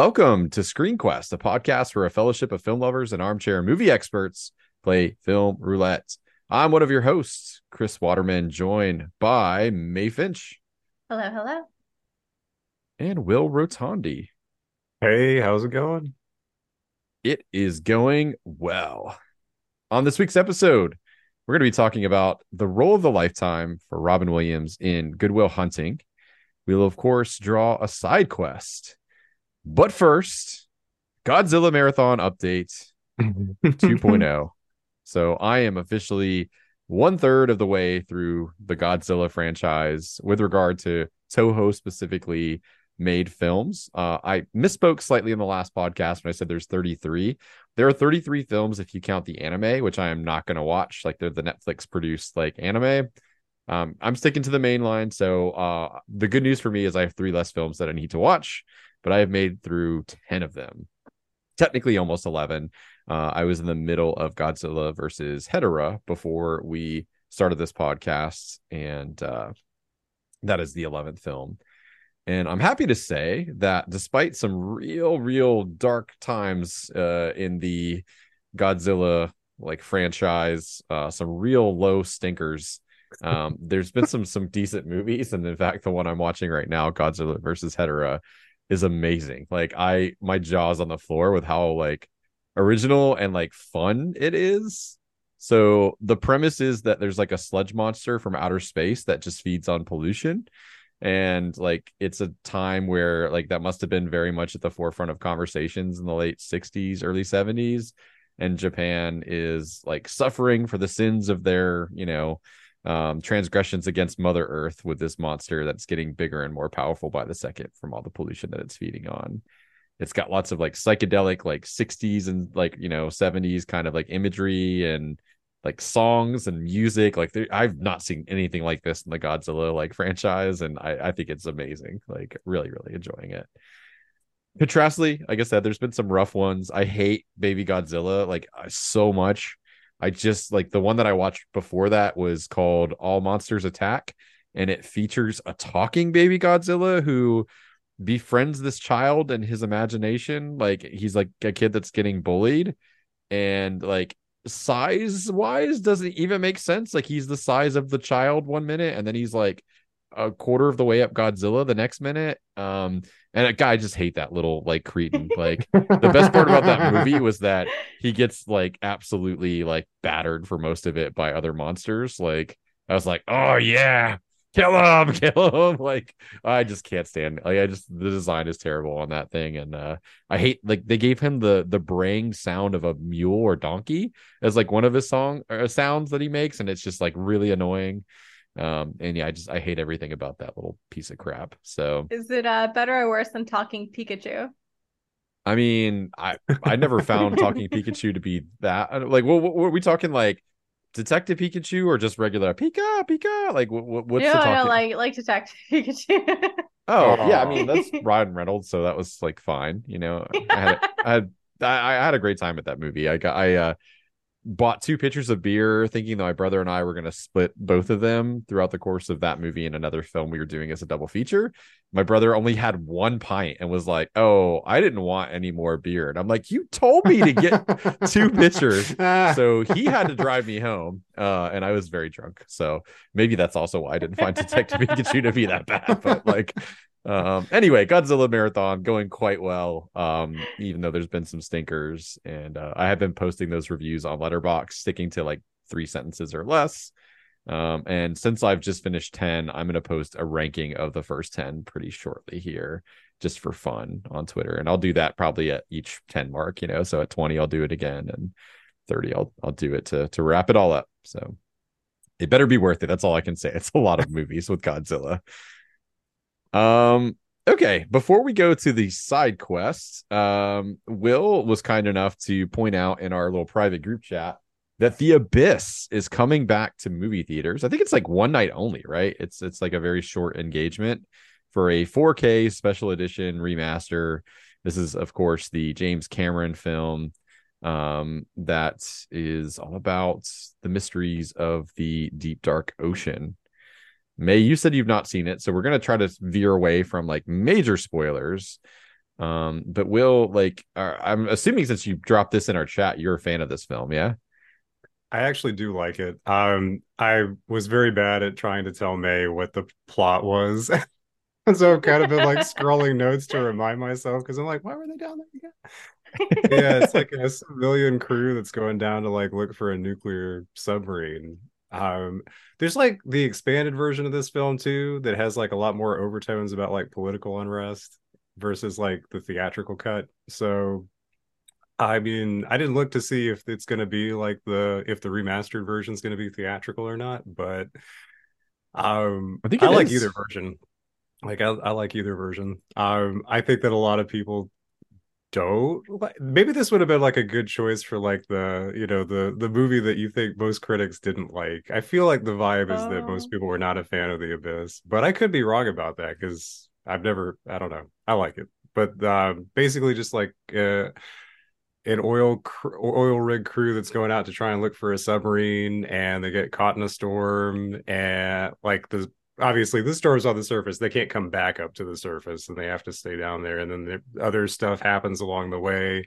Welcome to Screen Quest, a podcast where a fellowship of film lovers and armchair movie experts play film roulette. I'm one of your hosts, Chris Waterman, joined by Mae Finch Hello, hello. and Will Rotondi. Hey, how's it going? It is going well. On this week's episode, we're going to be talking about the role of the lifetime for Robin Williams in Good Will Hunting. We'll, of course, draw a side quest. But first, Godzilla Marathon Update 2.0. So I am officially one third of the way through the Godzilla franchise with regard to Toho specifically made films. Uh, I misspoke slightly in the last podcast when I said there's 33. There are 33 films if you count the anime, which I am not going to watch. Like they're the Netflix produced like anime. Um, I'm sticking to the main line. So uh, the good news for me is I have three less films that I need to watch, but I have made through 10 of them. Technically almost 11. Uh, I was in the middle of Godzilla versus Hedorah before we started this podcast, and uh, that is the 11th film. And I'm happy to say that despite some real, real dark times uh, in the Godzilla like franchise, uh, some real low stinkers. Um, there's been some some decent movies, and in fact, the one I'm watching right now, Godzilla versus Hedorah, is amazing. Like I, my jaw's on the floor with how like original and like fun it is. So the premise is that there's like a sludge monster from outer space that just feeds on pollution and like it's a time where like that must have been very much at the forefront of conversations in the late 60s early 70s and japan is like suffering for the sins of their you know um transgressions against mother earth with this monster that's getting bigger and more powerful by the second from all the pollution that it's feeding on. It's got lots of like psychedelic like 60s and like you know 70s kind of like imagery and like songs and music. Like i've not seen anything like this in the godzilla like franchise and I, I think it's amazing like really really enjoying it. Contrastly like i said there's been some rough ones. I hate baby godzilla like so much i just like the one that i watched before that was called all monsters attack and it features a talking baby godzilla who befriends this child and his imagination. Like he's like a kid that's getting bullied and like size wise doesn't even make sense. Like he's the size of the child one minute and then he's like a quarter of the way up godzilla the next minute. Um and a guy just hate that little like cretin like the best part about that movie was that he gets like absolutely like battered for most of it by other monsters. Like i was like oh yeah kill him kill him like i just can't stand like i just the design is terrible on that thing. And uh i hate like they gave him the the braying sound of a mule or donkey as like one of his song uh, sounds that he makes. And it's just like really annoying um and yeah i just i hate everything about that little piece of crap so Is it uh better or worse than talking Pikachu? i mean i i never found talking pikachu to be that like what, what were we talking like detective pikachu or just regular pika pika like what, what what's no, the I talking don't like like Detective Pikachu. Oh yeah, I mean that's Ryan Reynolds, so that was like fine. You know, I had I had I, I had a great time at that movie. I got I uh, bought two pitchers of beer, thinking that my brother and I were going to split both of them throughout the course of that movie and another film we were doing as a double feature. My brother only had one pint and was like, "Oh, I didn't want any more beer," and I'm like, "You told me to get two pitchers." So he had to drive me home uh and i was very drunk so maybe that's also why i didn't find detective pikachu to be that bad but like um anyway godzilla marathon going quite well um even though there's been some stinkers and uh, i have been posting those reviews on letterboxd sticking to like three sentences or less. Um and since i've just finished 10 i'm going to post a ranking of the first 10 pretty shortly here just for fun on twitter and i'll do that probably at each 10 mark you know so at 20 i'll do it again and 30 i'll i'll do it to to wrap it all up so. It better be worth it that's all i can say it's a lot of movies with godzilla um okay before we go to the side quests um will was kind enough to point out in our little private group chat that the abyss is coming back to movie theaters. I think it's like one night only right? It's it's like a very short engagement for a 4k special edition remaster. This is of course the james cameron film um that is all about the mysteries of the deep dark ocean mae you said you've not seen it so we're going to try to veer away from like major spoilers Um, but Will, like, uh, I'm assuming since you dropped this in our chat, you're a fan of this film, yeah? I actually do like it. Um, I was very bad at trying to tell Mae what the plot was. and so I've kind of been like scrolling notes to remind myself because I'm like, why were they down there again? yeah, it's like a civilian crew that's going down to like look for a nuclear submarine. Um, there's like the expanded version of this film too that has like a lot more overtones about like political unrest versus like the theatrical cut. So I mean, I didn't look to see if it's going to be like the if the remastered version is going to be theatrical or not, but um, I think I it like either version. Like I, I like either version. Um, I think that a lot of people don't. like- Maybe this would have been like a good choice for like the you know the the movie that you think most critics didn't like. I feel like the vibe is that Oh. most people were not a fan of the Abyss, but I could be wrong about that because I've never. I don't know. I like it, but um, basically just like. Uh, an oil cr- oil rig crew that's going out to try and look for a submarine and they get caught in a storm and like the obviously the storm's on the surface they can't come back up to the surface and they have to stay down there and then the other stuff happens along the way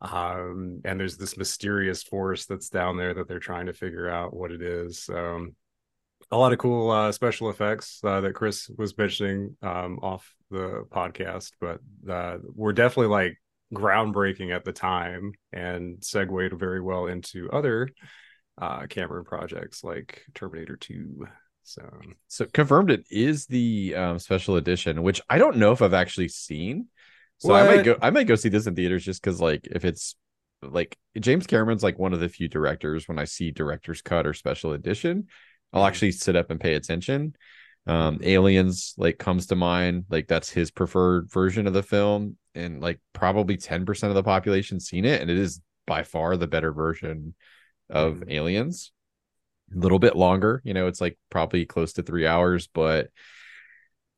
um and there's this mysterious force that's down there that they're trying to figure out what it is um a lot of cool uh, special effects uh, that Chris was mentioning um, off the podcast, but uh, were definitely like groundbreaking at the time and segued very well into other uh, Cameron projects like Terminator 2. So So confirmed it is the um, special edition, which I don't know if I've actually seen. So I might go I might go see this in theaters just because like if it's like James Cameron's like one of the few directors when I see director's cut or special edition, I'll Mhm. actually sit up and pay attention. Um Aliens like comes to mind, like that's his preferred version of the film, and like probably 10% of the population seen it, and it is by far the better version of Mhm. Aliens little bit longer you know it's like probably close to three hours but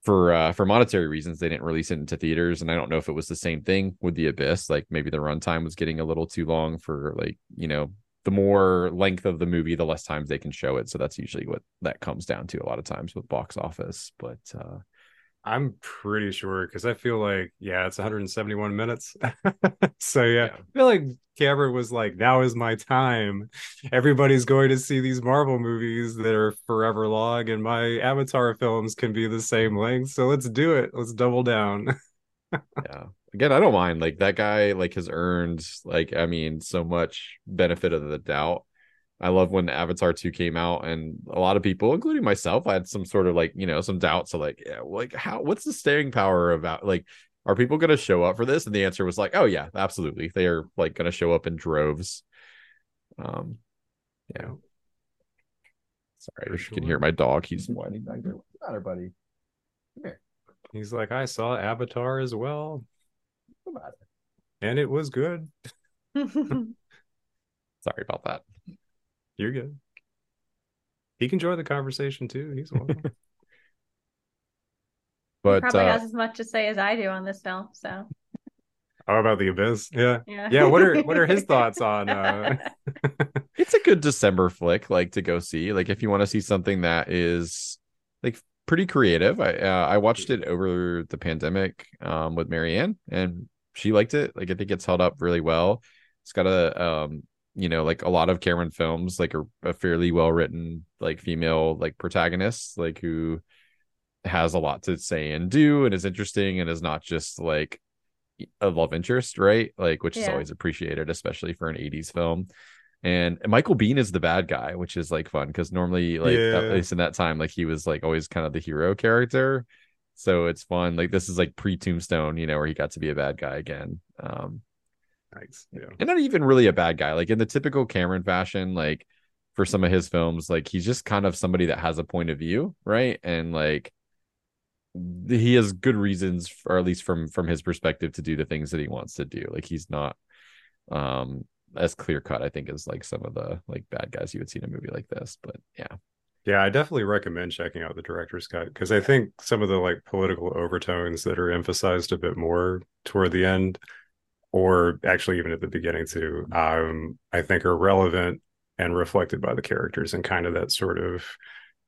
for uh for monetary reasons they didn't release it into theaters and i don't know if it was the same thing with the abyss like maybe the runtime was getting a little too long for like you know the more length of the movie the less times they can show it so that's usually what that comes down to a lot of times with box office but uh I'm pretty sure because I feel like, yeah, it's 171 minutes. so, yeah, Yeah. I feel like Cameron was like, now is my time. Everybody's going to see these Marvel movies that are forever long, and my Avatar films can be the same length. So, let's do it. Let's double down. yeah again i don't mind like that guy like has earned like i mean so much benefit of the doubt i love when avatar 2 came out and a lot of people including myself I had some sort of like you know some doubts of like yeah like how what's the staying power about like are people going to show up for this? And the answer was like oh yeah absolutely. They are like going to show up in droves. Um yeah. Sorry For if you can hear my dog he's whining back there. What's the matter buddy? Here. He's like, I saw Avatar as well, What's the matter? and it was good. sorry about that You're good. He can join the conversation too. He's welcome. but he probably uh, has as much to say as I do on this film. So How about the Abyss? Yeah. yeah. Yeah, what are- what are his thoughts on, uh, it's a good December flick, like to go see. Like if you want to see something that is like pretty creative. I uh, I watched it over the pandemic um with Marianne, and she liked it. Like I think it's held up really well. It's got a um you know like a lot of Cameron films like a, a fairly well written like female like protagonist like who has a lot to say and do and is interesting and is not just like a love interest, right? Like, which is always appreciated, especially for an 80s film. And Michael Biehn is the bad guy, which is like fun because normally, like, Yeah. at least in that time, like he was like always kind of the hero character. So it's fun. Like, this is like pre Tombstone, you know, where he got to be a bad guy again. Um, nice. Yeah. and not even really a bad guy. Like in the typical Cameron fashion, like for some of his films, like he's just kind of somebody that has a point of view, right? And like he has good reasons, or at least from from his perspective, to do the things that he wants to do. Like he's not um as clear cut, I think, as like some of the like bad guys you would see in a movie like this. But yeah, Yeah, I definitely recommend checking out the director's cut because I think some of the like political overtones that are emphasized a bit more toward the end, or actually even at the beginning too, um, I think are relevant and reflected by the characters and kind of that sort of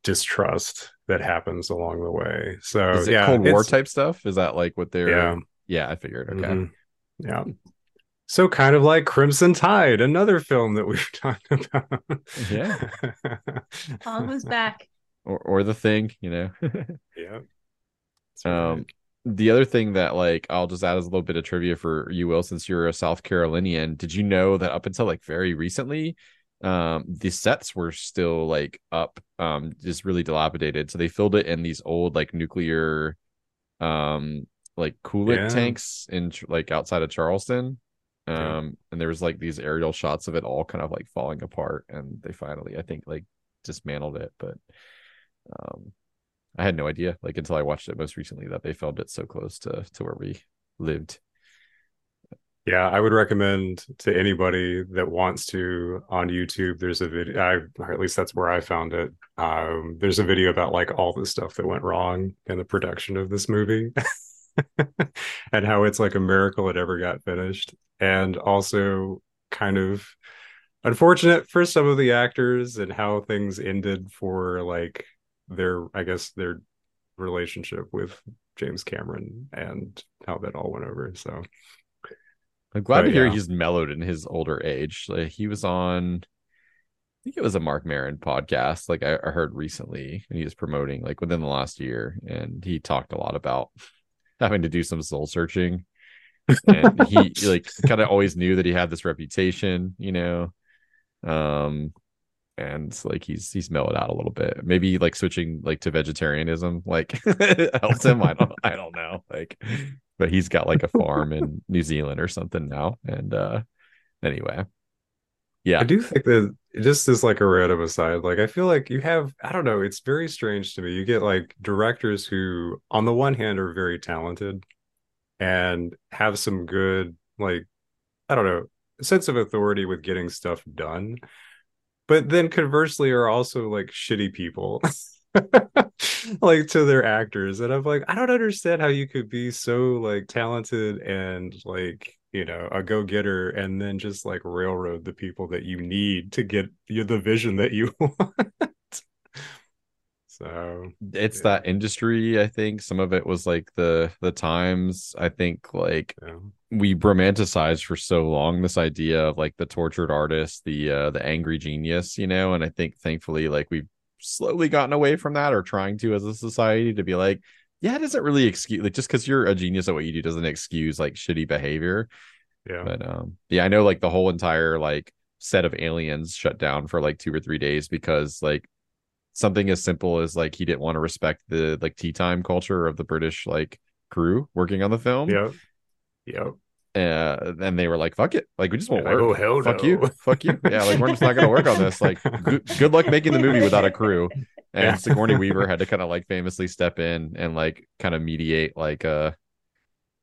distrust that happens along the way. So is it yeah, Cold War type stuff? Is that like what they're? Yeah. Yeah, I figured. Okay. Mhm. Yeah. So kind of like Crimson Tide, another film that we've talked about. Yeah. Almost back. Or or the thing, you know. yeah. That's Um, right. The other thing that like I'll just add as a little bit of trivia for you, Will, since you're a South Carolinian. Did you know that up until like very recently, um, the sets were still like up, um, just really dilapidated. So they filled it in these old like nuclear, um, like coolant Yeah. tanks in like outside of Charleston. Yeah. Um, and there was like these aerial shots of it all kind of like falling apart, and they finally, I think, like dismantled it, but um I had no idea, like until I watched it most recently, that they filmed it so close to to where we lived. Yeah, I would recommend to anybody that wants to on YouTube. There's a video, I, or at least that's where I found it. Um, there's a video about like all the stuff that went wrong in the production of this movie and how it's like a miracle it ever got finished. And also kind of unfortunate for some of the actors and how things ended for like their, I guess, their relationship with James Cameron and how that all went over. So. I'm glad But, to hear yeah. he's mellowed in his older age. Like he was on, I think it was a Marc Maron podcast. Like I, I heard recently, and he was promoting like within the last year, and he talked a lot about having to do some soul searching. and he like kind of always knew that he had this reputation, you know. Um, and like he's he's mellowed out a little bit. Maybe like switching like to vegetarianism like helps him. I don't I don't know. Like but he's got like a farm in New Zealand or something now. And uh anyway. Yeah. I do think that just as like a random aside, like I feel like you have, I don't know, it's very strange to me. You get like directors who, on the one hand, are very talented and have some good, like, I don't know, sense of authority with getting stuff done. But then conversely are also like shitty people. like to their actors and i'm like i don't understand how you could be so like talented and like you know a go-getter and then just like railroad the people that you need to get you the vision that you want so It's Yeah. that industry, I think. Some of it was like the the times. I think like yeah. We romanticized for so long this idea of like the tortured artist, the uh the angry genius, you know, and I think thankfully like we've slowly gotten away from that or trying to as a society to be like, yeah, it doesn't really excuse like just because you're a genius at what you do doesn't excuse like shitty behavior. yeah. But um yeah, I know like the whole entire like set of aliens shut down for like two or three days because like something as simple as like he didn't want to respect the like tea time culture of the British like crew working on the film. Yep yep uh, and they were like, "Fuck it, like we just won't Yeah, like, work. oh, hell Fuck no." you, fuck you. Yeah, like we're just not gonna work on this. Like, good, good luck making the movie without a crew." And Yeah. Sigourney Weaver had to kind of like famously step in and like kind of mediate like a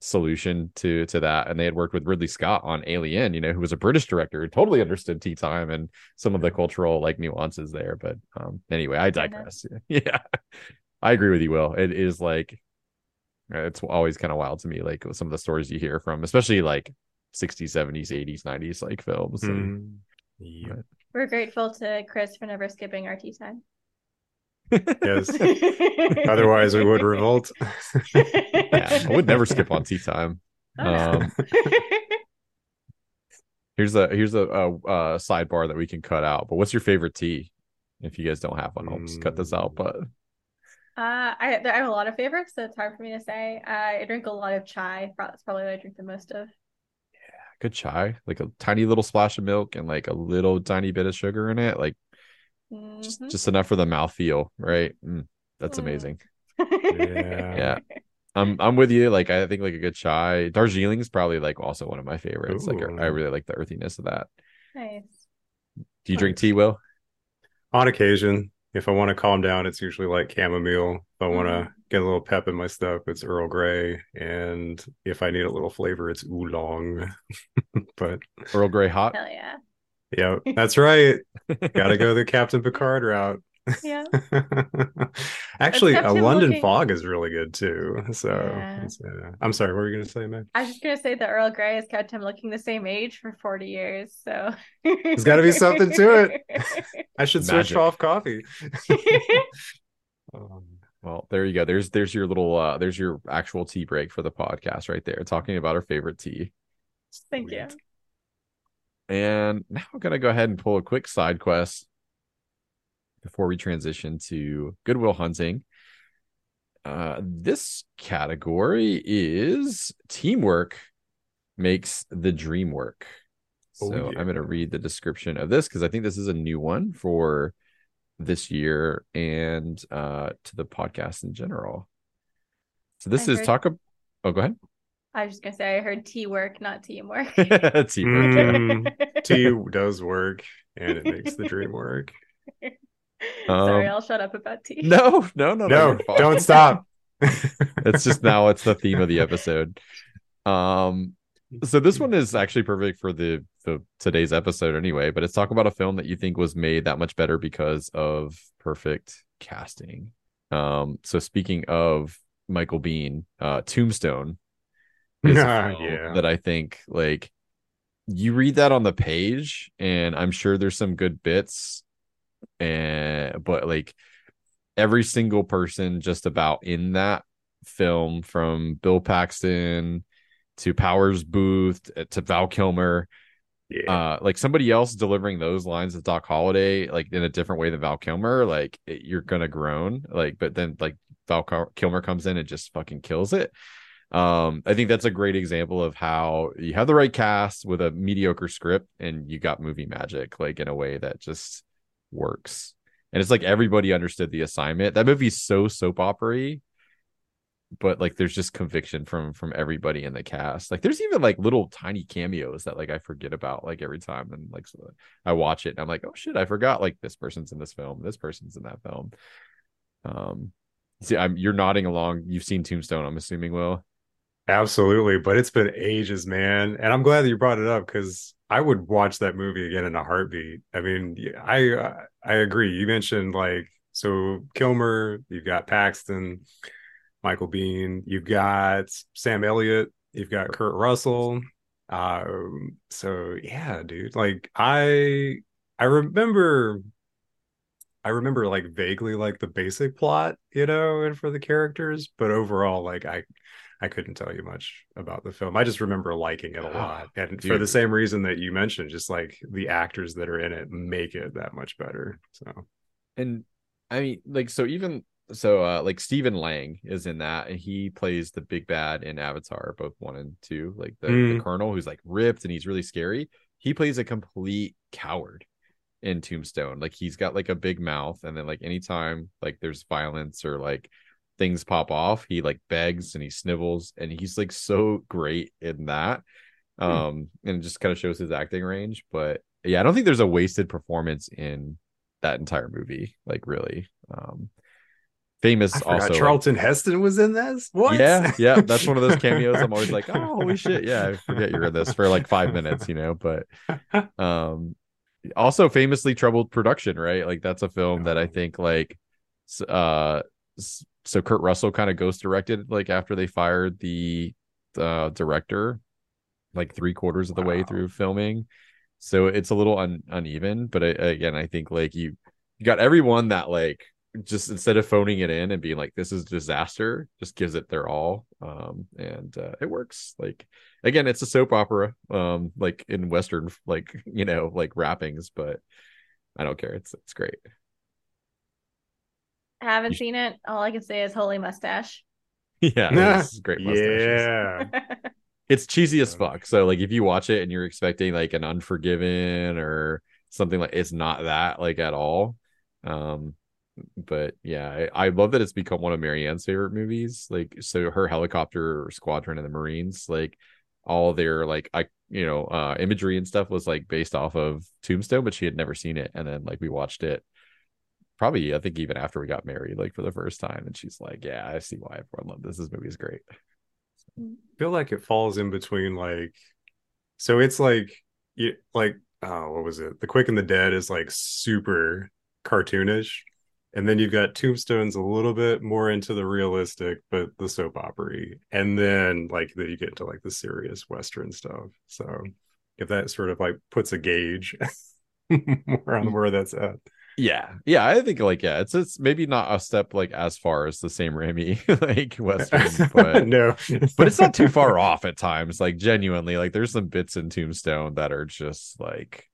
solution to to that. And they had worked with Ridley Scott on Alien, you know, who was a British director, who totally understood tea time and some of the cultural like nuances there. But um, anyway, I digress. Yeah, I agree with you, Will. It is like it's always kind of wild to me, like some of the stories you hear from, especially like 60s, 70s, 80s, 90s, like films. and- Mhm. Yep. We're grateful to Chris for never skipping our tea time. yes otherwise we would revolt yeah, I would never skip on tea time. Oh, no. Um, here's a here's a, a, a sidebar that we can cut out. But what's your favorite tea? If you guys don't have one, I'll just cut this out. But Uh, I, I have a lot of favorites, so it's hard for me to say. Uh, I drink a lot of chai. That's probably what I drink the most of. Yeah, good chai, like a tiny little splash of milk and like a little tiny bit of sugar in it, like just Mhm. just enough for the mouthfeel, right? Mm, that's Mm. amazing. Yeah. Yeah. I'm I'm with you. Like I think like a good chai. Darjeeling is probably like also one of my favorites. Like I really like the earthiness of that. nice. Do you drink tea, Will? on occasion if i want to calm down it's usually like chamomile if i want to Mhm. get a little pep in my stuff it's earl grey and if i need a little flavor it's oolong but Earl Grey hot. Hell yeah. yeah that's right gotta go the captain picard route Yeah. actually a london looking- fog is really good too so Yeah. uh, i'm sorry what were you gonna say man I was just gonna say that Earl Grey has kept him looking the same age for 40 years, so There's gotta be something to it. i should switch off coffee um, Well, there you go. There's there's your little uh there's your actual tea break for the podcast right there, talking about our favorite tea. Thank you. And now I'm gonna go ahead and pull a quick side quest before we transition to Good Will Hunting. Uh, this category is teamwork makes the dream work. Oh, So yeah. I'm going to read the description of this because I think this is a new one for this year and uh, to the podcast in general. So this I is heard- talk. Ab- oh, go ahead. I was just gonna say I heard tea work, not teamwork. teamwork. yeah. Mm. Tea does work and it makes the dream work. Sorry, Um, I'll shut up about tea. No, no, no, no. No, don't stop. it's just now it's the theme of the episode um so this one is actually perfect for the the today's episode anyway but it's talking about a film that you think was made that much better because of perfect casting um so speaking of michael biehn uh tombstone is a Ah, film yeah. that i think like you read that on the page and i'm sure there's some good bits and but like every single person just about in that film from bill paxton to powers boothe to val kilmer yeah. uh like somebody else delivering those lines of doc holliday like in a different way than val kilmer like it- you're gonna groan like but then like val kilmer comes in and just fucking kills it um i think that's a great example of how you have the right cast with a mediocre script and you got movie magic like in a way that just works. And it's like everybody understood the assignment. That movie's so soap opera but like there's just conviction from from everybody in the cast. Like there's even like little tiny cameos that like i forget about like every time. And like so i watch it and i'm like oh shit i forgot like this person's in this film this person's in that film. Um see i'm you're nodding along. You've seen tombstone i'm assuming will? Absolutely, but it's been ages, man. And I'm glad that you brought it up because I would watch that movie again in a heartbeat. I mean, I I agree. You mentioned like so Kilmer, you've got Paxton, Michael Biehn, you've got Sam Elliott, you've got Kurt Russell. Um, so yeah, dude. Like I I remember I remember like vaguely like the basic plot, you know, and for the characters, but overall, like I I couldn't tell you much about the film. I just remember liking it a Ah, lot. And for the same reason that you mentioned, just like the actors that are in it make it that much better. So and i mean like so even so uh like Stephen Lang is in that and he plays the big bad in Avatar both 1 and 2 like the, the Mm. colonel who's like ripped and he's really scary he plays a complete coward in Tombstone like he's got like a big mouth and then like anytime like there's violence or like things pop off he like begs and he snivels and he's like so great in that um and it just kind of shows his acting range but yeah I don't think there's a wasted performance in that entire movie like really um famous also like- Charlton Heston was in this. What? yeah yeah that's one of those cameos i'm always like oh holy shit yeah i forget you're in this for like five minutes you know but um also famously troubled production right like that's a film that i Oh. think like uh so kurt russell kind of ghost directed like after they fired the uh director like three quarters of the way through filming. So it's a little un- uneven but I, again i think like you you got everyone that like just instead of phoning it in and being like this is disaster just gives it their all um and uh, it works. Like again it's a soap opera um like in western like you know like wrappings but i don't care. It's it's great Haven't seen it. All I can say is holy mustache. yeah it's great mustaches. yeah. it's cheesy as fuck so like if you watch it and you're expecting like an unforgiven or something like it's not that like at all um but yeah I, I love that it's become one of marianne's favorite movies like so her helicopter squadron and the marines like all their like i you know uh imagery and stuff was like based off of tombstone but she had never seen it and then like we watched it probably i think even after we got married like for the first time and she's like yeah i see why everyone loved this this movie is great. Mm. Feel like it falls in between like so it's like you like oh what was it? The quick and the dead is like super cartoonish and then you've got tombstones a little bit more into the realistic but the soap opera and then like then you get into like the serious western stuff so if that sort of like puts a gauge more on mm. where that's at Yeah, yeah, I think like yeah, it's it's maybe not a step like as far as the Sam Raimi like Western, but no, but it's not too far off at times. Like genuinely, like there's some bits in Tombstone that are just like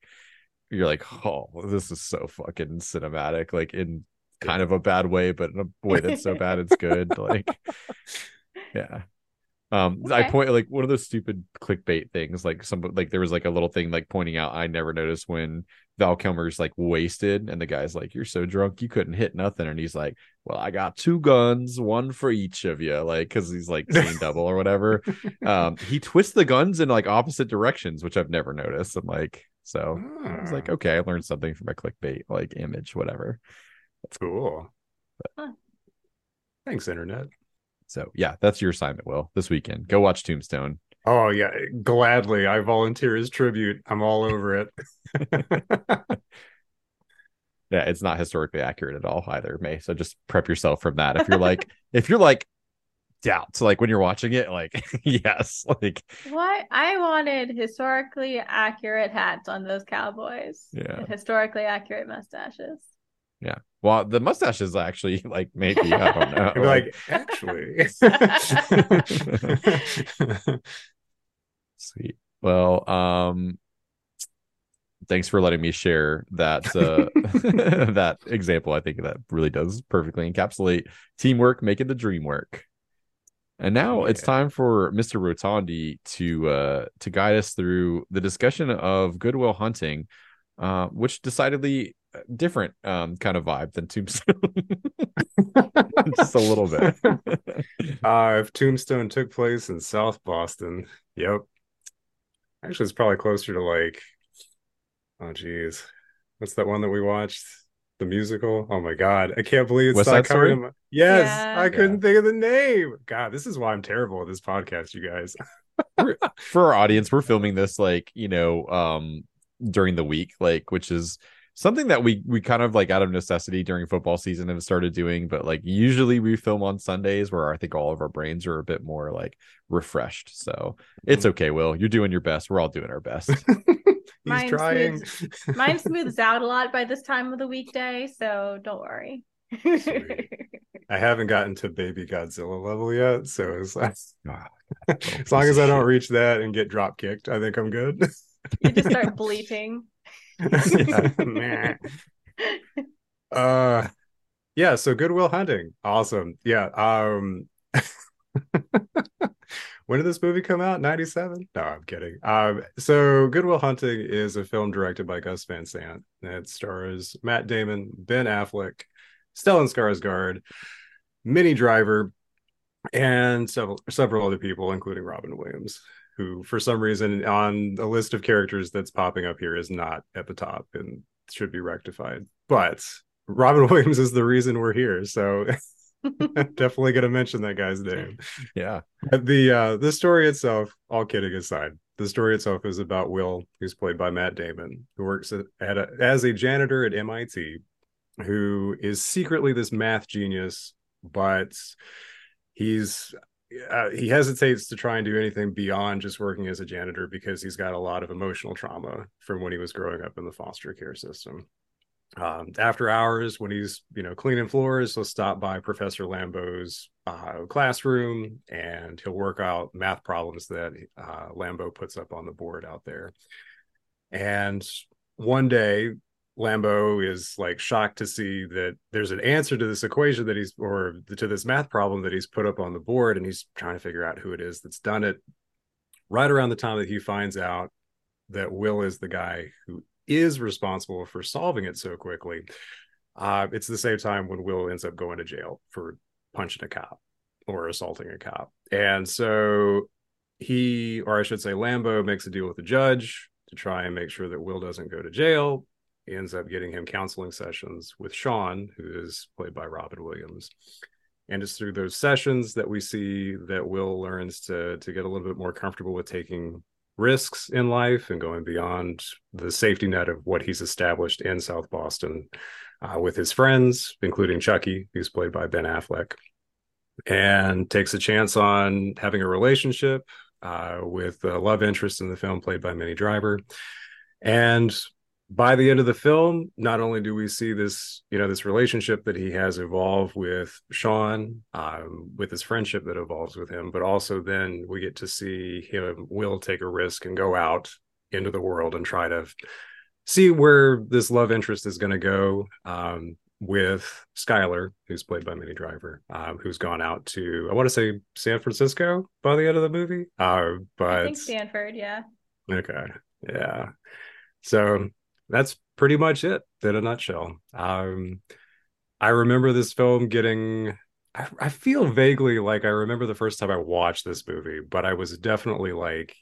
you're like, oh, this is so fucking cinematic, like in kind of a bad way, but in a way that's so bad it's good. Like, yeah. Um, I point like one of those stupid clickbait things, like some like there was like a little thing like pointing out I never noticed when Val Kilmer's like wasted, and the guy's like, "You're so drunk you couldn't hit nothing," and he's like, "Well, I got two guns, one for each of you," like because he's like seeing double or whatever. Um, he twists the guns in like opposite directions, which I've never noticed. I'm like, so I was like, Ah, okay, I learned something from a clickbait like image, whatever. That's cool. Huh. Thanks, internet. So yeah, that's your assignment, Will, this weekend. Go watch Tombstone. Oh yeah, gladly. I volunteer as tribute. I'm all over it. Yeah, it's not historically accurate at all either, Mae. So just prep yourself from that. If you're like, if you're like doubts, like when you're watching it, like yes, like What? I wanted historically accurate hats on those cowboys. Yeah. Historically accurate mustaches. Well, the mustache is actually like maybe I don't know. Like, actually. Sweet. Well, um thanks for letting me share that uh that example. I think that really does perfectly encapsulate teamwork making the dream work. And now it's time for Mr. Rotondi to uh to guide us through the discussion of Good Will Hunting, uh, which decidedly different um kind of vibe than Tombstone. Just a little bit. uh, if Tombstone took place in South Boston, yep. Actually, it's probably closer to like, oh geez, what's that one that we watched? The musical? Oh my god, I can't believe it's West not coming. Story? to my- Yes, Yeah. I couldn't think of the name. God, this is why I'm terrible at this podcast, you guys. for our audience, we're filming this like you know um during the week, like which is something that we we kind of like out of necessity during football season have started doing. But like usually we film on Sundays where I think all of our brains are a bit more like refreshed. So it's okay, Will. You're doing your best. We're all doing our best. He's Mine trying. Mine smooths out a lot by this time of the weekday, so don't worry. I haven't gotten to baby Godzilla level yet, so it's like, Ah, as long as I don't reach that and get drop kicked, I think I'm good. you just start bleating. Uh yeah so good will hunting. Awesome. Yeah um when did this movie come out? 97 no i'm kidding. Um so good will hunting is a film directed by gus van sant. It stars matt damon ben affleck stellan skarsgård minnie driver and several several other people including robin williams who for some reason on the list of characters that's popping up here is not at the top and should be rectified. But Robin Williams is the reason we're here, so definitely going to mention that guy's name. yeah. But the uh the story itself, all kidding aside, the story itself is about Will, who's played by Matt Damon, who works at, at a, as a janitor at MIT, who is secretly this math genius, but he's uh, he hesitates to try and do anything beyond just working as a janitor because he's got a lot of emotional trauma from when he was growing up in the foster care system. Um, after hours, when he's you know cleaning floors, he'll stop by Professor Lambeau's uh, classroom and he'll work out math problems that uh, Lambeau puts up on the board out there. And one day, Lambeau is like shocked to see that there's an answer to this equation that he's or to this math problem that he's put up on the board, and he's trying to figure out who it is that's done it. Right around the time that he finds out that Will is the guy who is responsible for solving it so quickly, uh, it's the same time when Will ends up going to jail for punching a cop or assaulting a cop, and so he, or I should say, Lambeau makes a deal with the judge to try and make sure that Will doesn't go to jail ends up getting him counseling sessions with Sean, who is played by Robin Williams. And it's through those sessions that we see that Will learns to to get a little bit more comfortable with taking risks in life and going beyond the safety net of what he's established in South Boston uh, with his friends, including Chucky, who's played by Ben Affleck, and takes a chance on having a relationship uh, with a love interest in the film, played by Minnie Driver. And by the end of the film, not only do we see this, you know, this relationship that he has evolved with Sean, um, with his friendship that evolves with him, but also then we get to see him will take a risk and go out into the world and try to see where this love interest is going to go um, with Skylar, who's played by Minnie Driver, um, who's gone out to I want to say San Francisco by the end of the movie. Uh, but I think Stanford, yeah. Okay, yeah. So that's pretty much it in a nutshell. Um, I remember this film getting. I, I feel vaguely like I remember the first time I watched this movie, but I was definitely like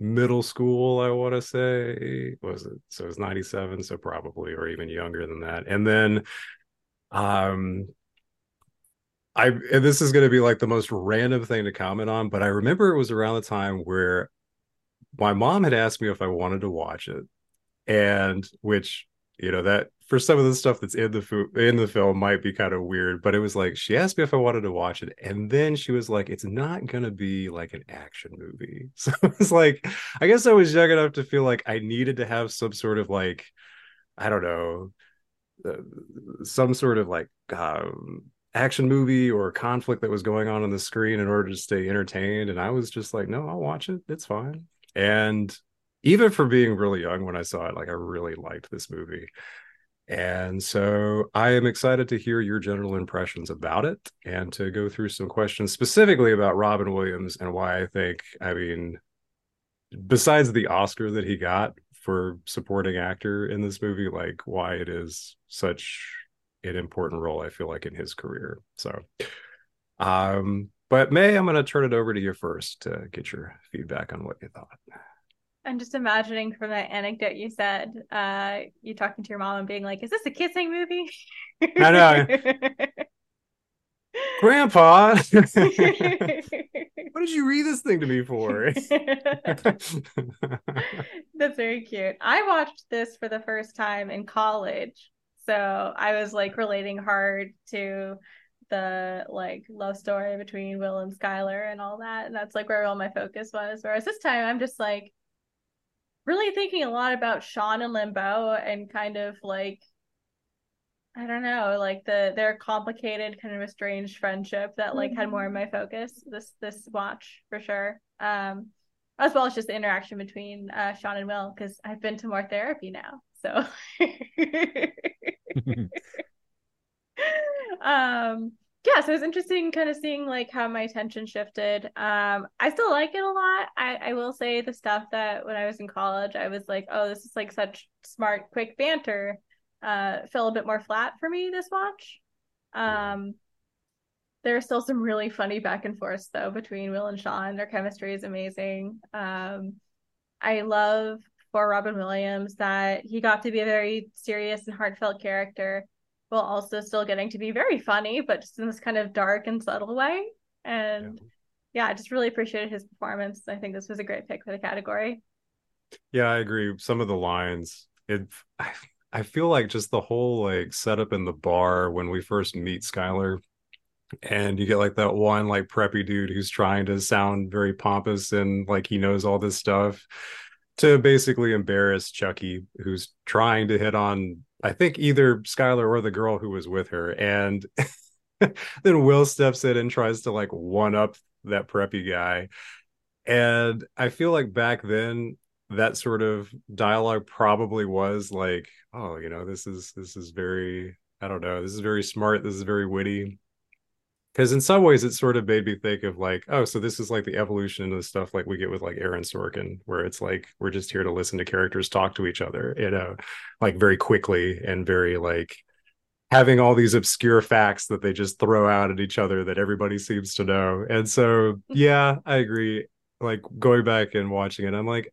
middle school i want to say was it so it was 97 so probably or even younger than that and then um i this is going to be like the most random thing to comment on but i remember it was around the time where my mom had asked me if i wanted to watch it and which you know that for some of the stuff that's in the fo- in the film might be kind of weird, but it was like she asked me if I wanted to watch it, and then she was like, "It's not gonna be like an action movie." So it's like, I guess I was young enough to feel like I needed to have some sort of like, I don't know, uh, some sort of like um, action movie or conflict that was going on on the screen in order to stay entertained, and I was just like, "No, I'll watch it. It's fine." And even for being really young when I saw it, like I really liked this movie. And so I am excited to hear your general impressions about it and to go through some questions specifically about Robin Williams and why I think, I mean, besides the Oscar that he got for supporting actor in this movie, like why it is such an important role, I feel like, in his career. So, um, but Mae, I'm going to turn it over to you first to get your feedback on what you thought. I'm just imagining from that anecdote you said, uh, you talking to your mom and being like, "Is this a kissing movie?" I know. Grandpa, what did you read this thing to me for? That's very cute. I watched this for the first time in college. So I was like relating hard to the like love story between Will and Skylar and all that. And that's like where all my focus was. Whereas this time I'm just like, really thinking a lot about Sean and Lambeau and kind of like I don't know, like the their complicated kind of estranged friendship that like had more in my focus this this watch for sure. Um as well as just the interaction between uh Sean and Will because I've been to more therapy now. So um yeah, so it was interesting kind of seeing like how my attention shifted. Um, I still like it a lot. I, I will say the stuff that when I was in college, I was like, oh, this is like such smart, quick banter. Uh, fell a bit more flat for me this watch. Um, there are still some really funny back and forth though between Will and Sean. Their chemistry is amazing. Um, I love for Robin Williams that he got to be a very serious and heartfelt character while also still getting to be very funny, but just in this kind of dark and subtle way. And yeah, yeah I just really appreciated his performance. I think this was a great pick for the category. Yeah, I agree. Some of the lines, it I, I feel like just the whole like setup in the bar when we first meet Skylar and you get like that one like preppy dude who's trying to sound very pompous and like he knows all this stuff to basically embarrass Chucky, who's trying to hit on I think either Skylar or the girl who was with her. And then Will steps in and tries to like one up that preppy guy. And I feel like back then that sort of dialogue probably was like, oh, you know, this is this is very I don't know, this is very smart, this is very witty because in some ways it sort of made me think of like oh so this is like the evolution of the stuff like we get with like aaron sorkin where it's like we're just here to listen to characters talk to each other you know like very quickly and very like having all these obscure facts that they just throw out at each other that everybody seems to know. And so yeah i agree like going back and watching it i'm like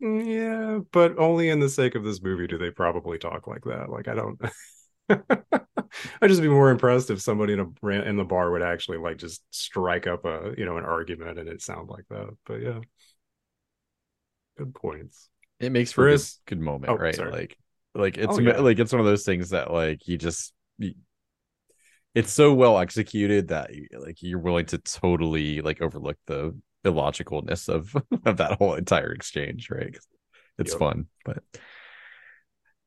yeah but only in the sake of this movie do they probably talk like that like i don't I'd just be more impressed if somebody in a in the bar would actually like just strike up a you know an argument and it sound like that. But yeah, good points. It makes for a good, moment, oh, right? Sorry. Like, like it's oh, yeah. like it's one of those things that like you just you, it's so well executed that you, like you're willing to totally like overlook the illogicalness of of that whole entire exchange, right? It's yep. fun, but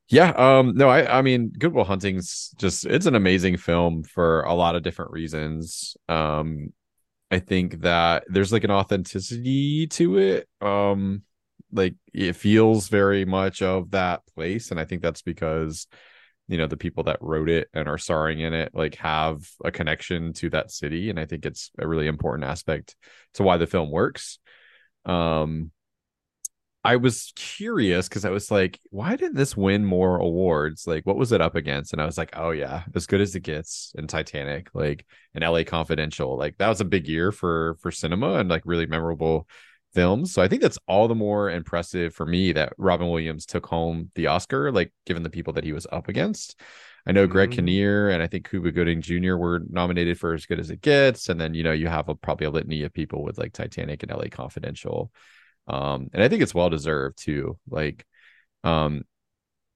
Yeah, um, no, I I mean Good Will Hunting's just it's an amazing film for a lot of different reasons. Um I think that there's like an authenticity to it. Um like it feels very much of that place and I think that's because you know the people that wrote it and are starring in it like have a connection to that city and I think it's a really important aspect to why the film works. Um I was curious because I was like, why did this win more awards? Like, what was it up against? And I was like, oh yeah, as good as it gets in Titanic, like in LA Confidential. Like that was a big year for for cinema and like really memorable films. So I think that's all the more impressive for me that Robin Williams took home the Oscar, like given the people that he was up against. I know Greg Mhm. Kinnear and I think Cuba Gooding Jr. were nominated for As Good as It Gets, and then you know you have a, probably a litany of people with like Titanic and LA Confidential um and i think it's well deserved too. Like um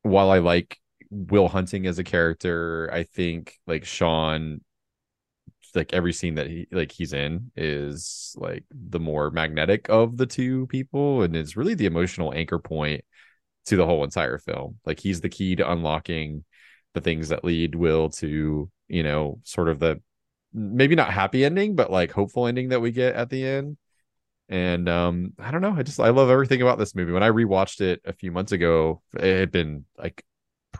while i like will hunting as a character i think like sean like every scene that he like he's in is like the more magnetic of the two people and is really the emotional anchor point to the whole entire film. Like he's the key to unlocking the things that lead will to you know sort of the maybe not happy ending but like hopeful ending that we get at the end and um, I don't know. I just I love everything about this movie. When I rewatched it a few months ago, it had been like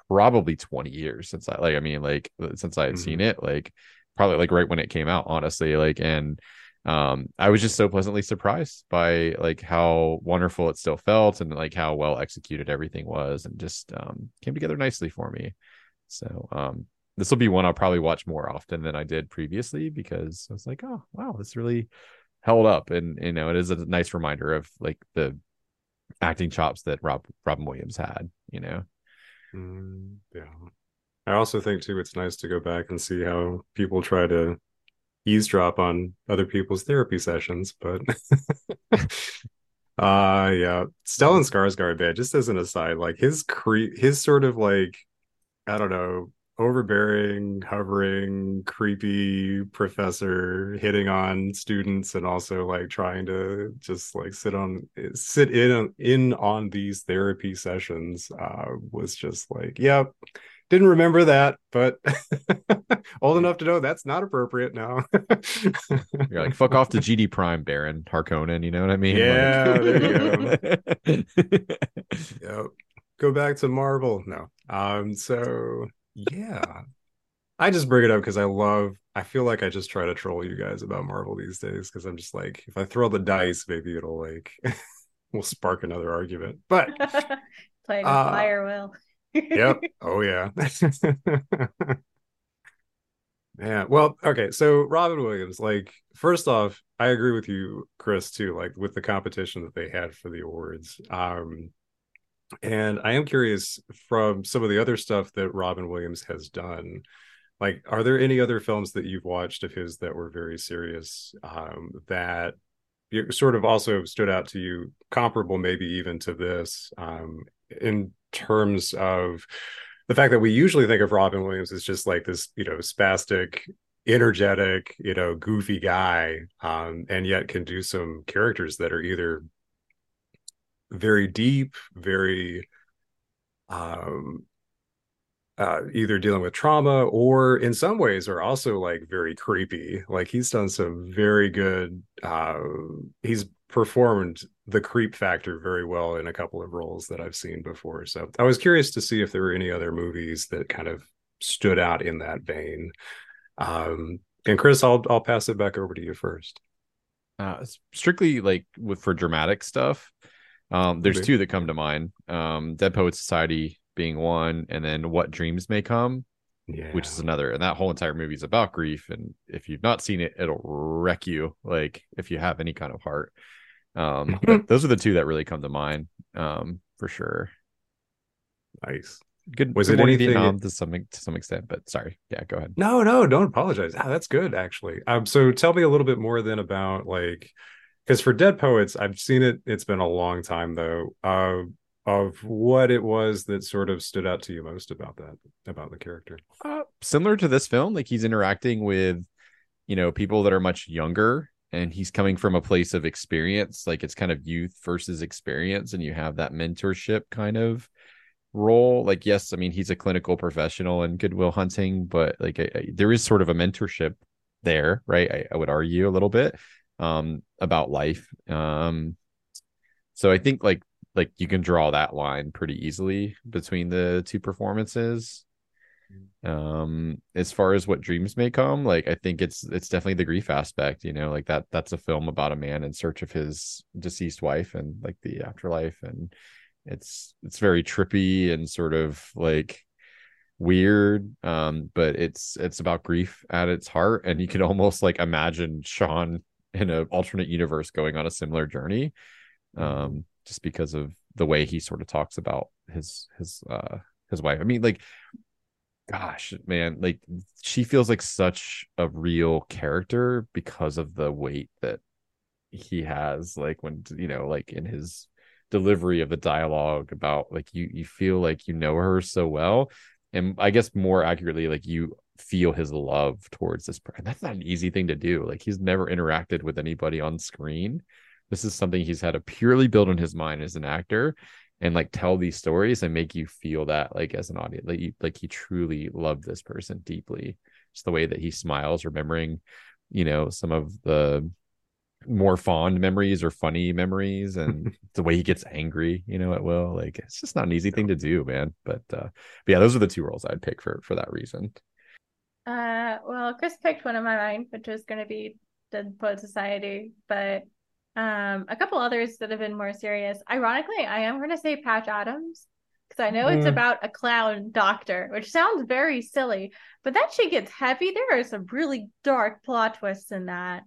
probably 20 years since I like I mean like since I had seen it, like probably like right when it came out, honestly. Like and um I was just so pleasantly surprised by like how wonderful it still felt and like how well executed everything was and just um came together nicely for me. So um this will be one I'll probably watch more often than I did previously because I was like, oh wow, this really held up and you know it is a nice reminder of like the acting chops that rob robin williams had you know Mm, yeah. I also think too it's nice to go back and see how people try to eavesdrop on other people's therapy sessions, but uh yeah. Stellan Skarsgård, man, just as an aside, like his cre his sort of like I don't know, overbearing, hovering, creepy professor hitting on students and also like trying to just like sit on sit in in on these therapy sessions uh was just like, yep. Didn't remember that, but old enough to know that's not appropriate now. you're like fuck off to Giedi Prime baron harkonnen you know what i mean Yeah, there you go yep. Go back to Marvel. No. Um, so yeah. I just bring it up because I love I feel like I just try to troll you guys about Marvel these days because I'm just like, if I throw the dice, maybe it'll like will spark another argument. But Playing Uh, fire will. yep. Oh yeah. Yeah. Well, okay. So Robin Williams, like, first off, I agree with you, Chris, too, like with the competition that they had for the awards. Um, and I am curious from some of the other stuff that Robin Williams has done. Like, are there any other films that you've watched of his that were very serious um, that sort of also stood out to you, comparable maybe even to this, um, in terms of the fact that we usually think of Robin Williams as just like this, you know, spastic, energetic, you know, goofy guy, um, and yet can do some characters that are either very deep, very um uh either dealing with trauma or in some ways are also like very creepy. Like he's done some very good uh he's performed the creep factor very well in a couple of roles that I've seen before. So I was curious to see if there were any other movies that kind of stood out in that vein. Um and Chris, I'll I'll pass it back over to you first. uh strictly like with for dramatic stuff um there's two that come to mind um dead poet society being one and then what dreams may come Yeah. which is another and that whole entire movie is about grief and if you've not seen it it'll wreck you like if you have any kind of heart um those are the two that really come to mind um for sure nice. good Was good it Morning anything- Vietnam to some to some extent but sorry yeah go ahead No, no, don't apologize. Ah, that's good actually. Um, so tell me a little bit more then about like, because for Dead Poets, I've seen it. It's been a long time though. Uh, of what it was that sort of stood out to you most about that, about the character. uh, similar to this film like he's interacting with you know people that are much younger and he's coming from a place of experience like it's kind of youth versus experience and you have that mentorship kind of role. Like, yes, I mean he's a clinical professional in Good Will Hunting, but like I, I, there is sort of a mentorship there, right? I, I would argue a little bit um, about life. Um, so I think like like you can draw that line pretty easily between the two performances. Um as far as what dreams may come like i think it's it's definitely the grief aspect you know like that that's a film about a man in search of his deceased wife and like the afterlife. And it's it's very trippy and sort of like weird um but it's it's about grief at its heart. And you can almost like imagine sean in an alternate universe going on a similar journey um just because of the way he sort of talks about his his uh his wife. I mean like gosh man like she feels like such a real character because of the weight that he has like when you know like in his delivery of the dialogue about like you you feel like you know her so well. And i guess more accurately like you feel his love towards this person that's not an easy thing to do like he's never interacted with anybody on screen. This is something he's had to purely build in his mind as an actor and like tell these stories and make you feel that like as an audience like, you, like he truly loved this person deeply. Just the way that he smiles remembering you know some of the more fond memories or funny memories and the way he gets angry you know at will. Like it's just not an easy thing to do man. But uh but yeah those are the two roles i'd pick for for that reason uh well chris picked one of my mind which was going to be dead poet society but um, a couple others that have been more serious. Ironically, I am going to say Patch Adams because I know mm. it's about a clown doctor, which sounds very silly, but that shit gets heavy. There are some really dark plot twists in that,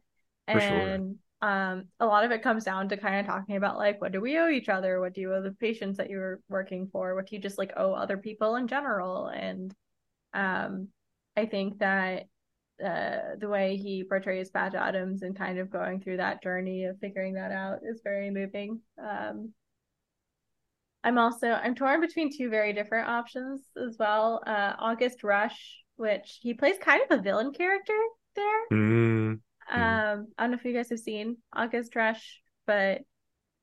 For and sure. um, a lot of it comes down to kind of talking about like what do we owe each other, what do you owe the patients that you're working for, what do you just like owe other people in general, and um, I think that uh, the way he portrays Patch Adams and kind of going through that journey of figuring that out is very moving. Um, I'm also I'm torn between two very different options as well. Uh, August Rush, which he plays kind of a villain character there. Mm-hmm. Um, I don't know if you guys have seen August Rush, but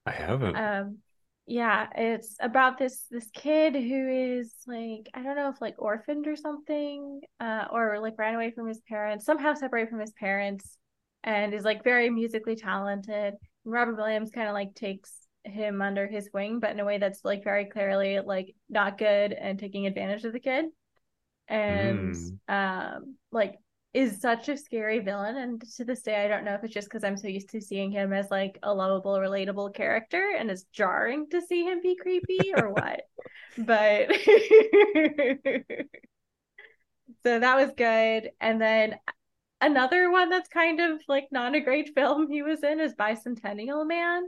I haven't. Um, yeah it's about this this kid who is like i don't know if like orphaned or something uh or like ran away from his parents somehow separated from his parents and is like very musically talented and robert williams kind of like takes him under his wing but in a way that's like very clearly like not good and taking advantage of the kid and mm. um like is such a scary villain and to this day i don't know if it's just because i'm so used to seeing him as like a lovable relatable character and it's jarring to see him be creepy or what but so that was good and then another one that's kind of like not a great film he was in is bicentennial man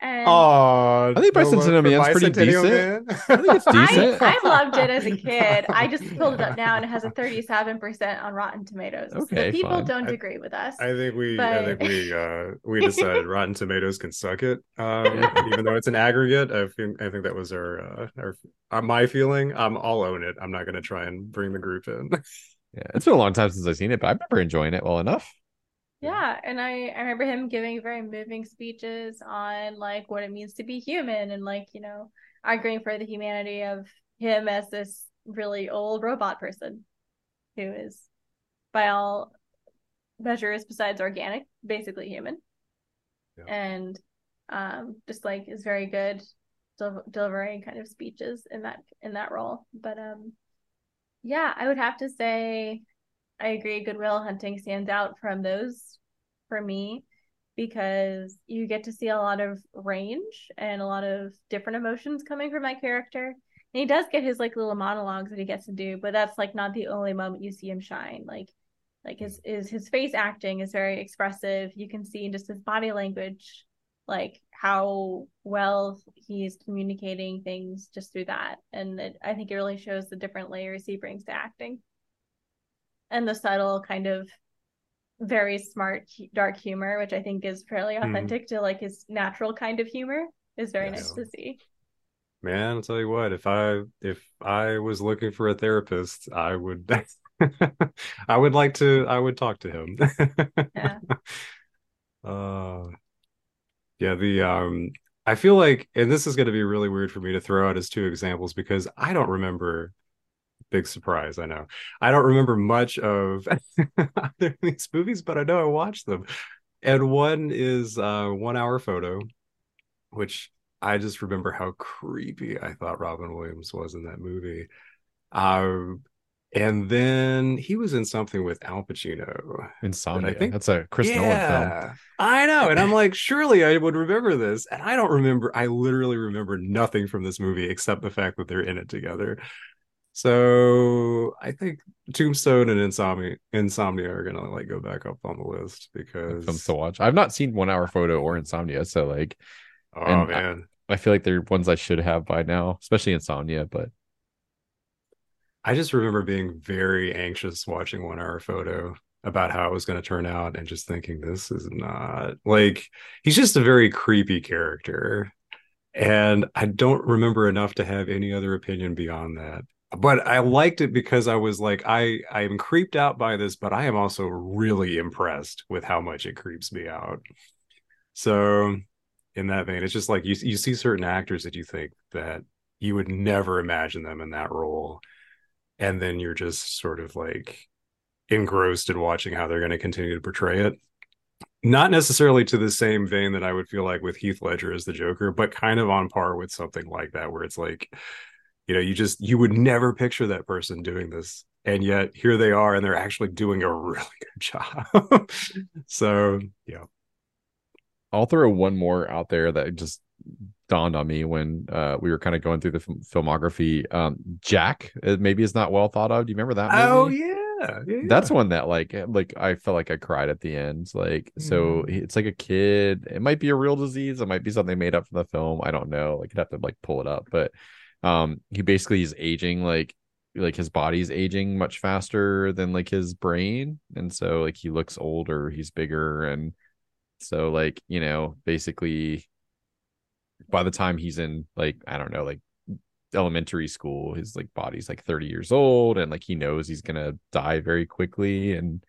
and oh, I think Bicentennial Man's pretty decent. Man. I think it's decent. I, I, loved it as a kid. I just pulled it up now and it has a 37% on Rotten Tomatoes. Okay, so people fine. don't I, agree with us. I think we but... I think we uh we decided Rotten Tomatoes can suck it. Um even though it's an aggregate. I think I think that was our uh, our uh, my feeling. Um I'll own it. I'm not gonna try and bring the group in. yeah, it's been a long time since I've seen it, but I remember enjoying it well enough. Yeah, and I, I remember him giving very moving speeches on like what it means to be human and like, you know, arguing for the humanity of him as this really old robot person who is by all measures besides organic, basically human. Yeah. And um just like is very good del- delivering kind of speeches in that in that role. But um yeah, I would have to say I agree. Good Will Hunting stands out from those for me because you get to see a lot of range and a lot of different emotions coming from my character. And he does get his like little monologues that he gets to do, but that's like not the only moment you see him shine. Like like his is his face acting is very expressive. You can see in just his body language like how well he's communicating things just through that. And it, I think it really shows the different layers he brings to acting and the subtle kind of very smart dark humor which i think is fairly hmm. authentic mm. to like his natural kind of humor is very yes. nice to see man i'll tell you what if i if i was looking for a therapist i would i would like to i would talk to him yeah uh yeah the um I feel like, and this is going to be really weird for me to throw out as two examples because I don't remember. Big surprise, I know. I don't remember much of either of these movies, but I know I watched them. And one is uh, One Hour Photo, which I just remember how creepy I thought Robin Williams was in that movie. Um, and then he was in something with Al Pacino. Insomnia. I think- That's a Chris Nolan film. I know. And I'm like, surely I would remember this. And I don't remember. I literally remember nothing from this movie except the fact that they're in it together. So I think Tombstone and Insomnia Insomnia are gonna like go back up on the list because Films to watch. I've not seen One Hour Photo or Insomnia, so like oh and I- man. I feel like they're ones I should have by now, especially Insomnia. But I just remember being very anxious watching one hour photo about how it was going to turn out and just thinking this is not like he's just a very creepy character. And I don't remember enough to have any other opinion beyond that. But I liked it because I was like, I I am creeped out by this, but I am also really impressed with how much it creeps me out. So in that vein, it's just like you you see certain actors that you think that you would never imagine them in that role and then you're just sort of like engrossed in watching how they're going to continue to portray it not necessarily to the same vein that i would feel like with heath ledger as the joker but kind of on par with something like that where it's like you know you just you would never picture that person doing this and yet here they are and they're actually doing a really good job so yeah I'll throw one more out there that just dawned on me when uh, we were kind of going through the film- filmography. Um, Jack uh, maybe is not well thought of. Do you remember that? Movie? oh yeah, yeah, That's one that like eh, like I felt like I cried at the end. Like so Mm. he- it's like a kid. It might be a real disease. It might be something made up for the film. I don't know. Like you'd have to like pull it up. But um he basically is aging like like his body's aging much faster than like his brain. And so like he looks older, he's bigger and so like, you know, basically by the time he's in like, I don't know, like elementary school his like body's like 30 years old and like he knows he's gonna die very quickly. And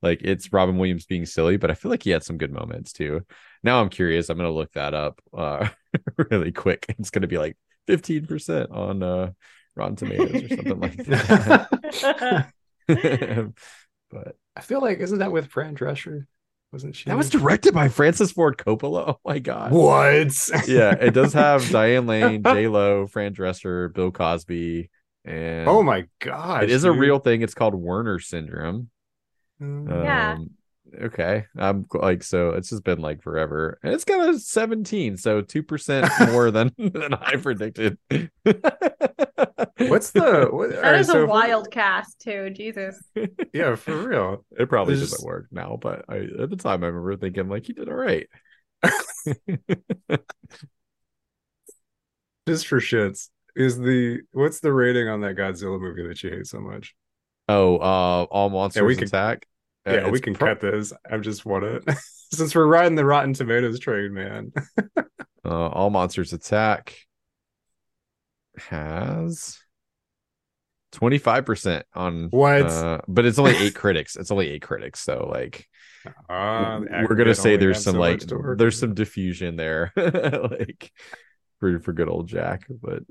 like it's robin williams being silly but i feel like he had some good moments too. Now i'm curious i'm gonna look that up uh really quick. It's gonna be like 15% on uh rotten tomatoes or something like that. But i feel like isn't that with fran drescher? Wasn't she that was directed by francis ford coppola? Oh my god. What? Yeah it does have diane lane j lo fran drescher bill cosby and oh my god it is a real thing. It's called werner syndrome. Yeah. Um, okay. I'm like, so it's just been like forever. And it's got a 17, so 2% more than, than I predicted. What's the what, That alright, is so a if we- wild cast too. Jesus. yeah for real It probably There's- doesn't work now, but I, at the time I remember thinking like he did all right. just for shits is the what's the rating on that Godzilla movie that you hate so much? Oh, uh, all monsters we can- attack. Yeah, we can pro- cut this. I just want to since we're riding the Rotten Tomatoes train, man. Uh, all monsters attack has 25% on What? uh, but it's only eight critics. It's only eight critics, so like Uh, we're gonna say there's some so like much to work there's some diffusion there like for for good old jack but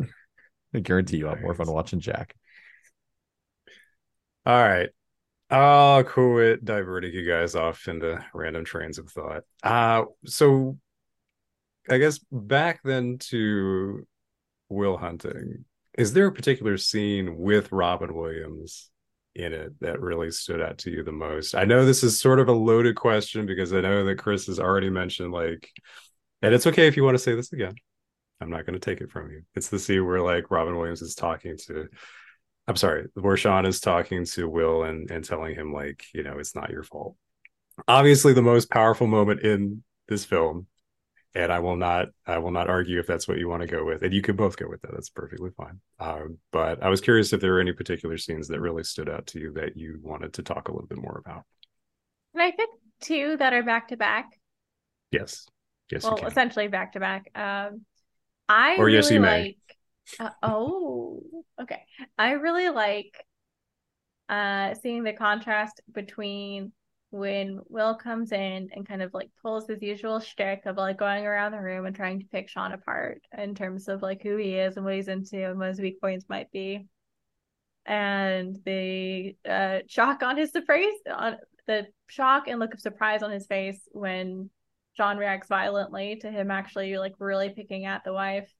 i guarantee you i'll have more fun watching jack All right. I'll It diverted you guys off into random trains of thought. Uh so I guess back then to Will Hunting. Is there a particular scene with Robin Williams in it that really stood out to you the most? I know this is sort of a loaded question because I know that Chris has already mentioned like and it's okay if you want to say this again. I'm not going to take it from you. It's the scene where like Robin Williams is talking to I'm sorry, where Sean is talking to Will and and telling him like, you know, it's not your fault. Obviously, the most powerful moment in this film, and I will not I will not argue if that's what you want to go with, and you can both go with that. That's perfectly fine. Um, but I was curious if there were any particular scenes that really stood out to you that you wanted to talk a little bit more about. Can I pick two that are back to back? Yes, yes, Well, essentially back to back. Um, I Or really yes, you may. like. Uh, oh, okay. I really like uh seeing the contrast between when Will comes in and kind of like pulls his usual shtick of like going around the room and trying to pick Sean apart in terms of like who he is and what he's into and what his weak points might be. And the uh, shock on his surprise, on the shock and look of surprise on his face when Sean reacts violently to him actually like really picking at the wife.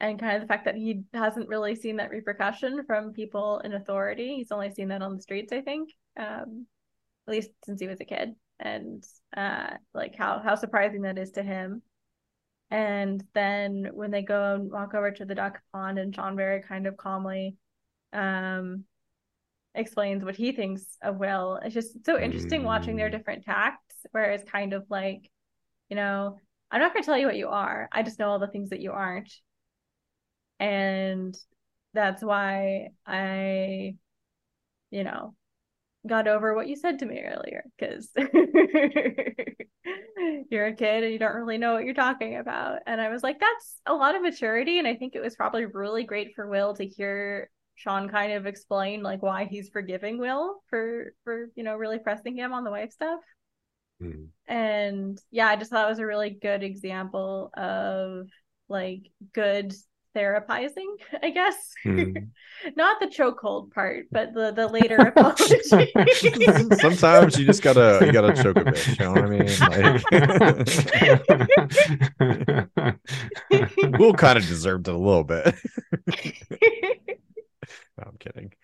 And kind of the fact that he hasn't really seen that repercussion from people in authority. He's only seen that on the streets, I think. Um, at least since he was a kid and uh like how how surprising that is to him and then when they go and walk over to the duck pond and Sean very kind of calmly um explains what he thinks of Will. It's just so interesting mm. watching their mm. different tacts, where it's kind of like, you know, I'm not gonna tell you what you are. I just know all the things that you aren't. And that's why I, you know, got over what you said to me earlier because you're a kid and you don't really know what you're talking about. And I was like, that's a lot of maturity. And I think it was probably really great for Will to hear Sean kind of explain like why he's forgiving Will for for you know really pressing him on the wife stuff. Mm. And yeah, I just thought it was a really good example of like good therapizing, I guess. Mm. Not the chokehold part, but the the later apology. Sometimes you just gotta you gotta choke a bit. You know what I mean? Like, Will kind of deserved it a little bit. no, I'm kidding.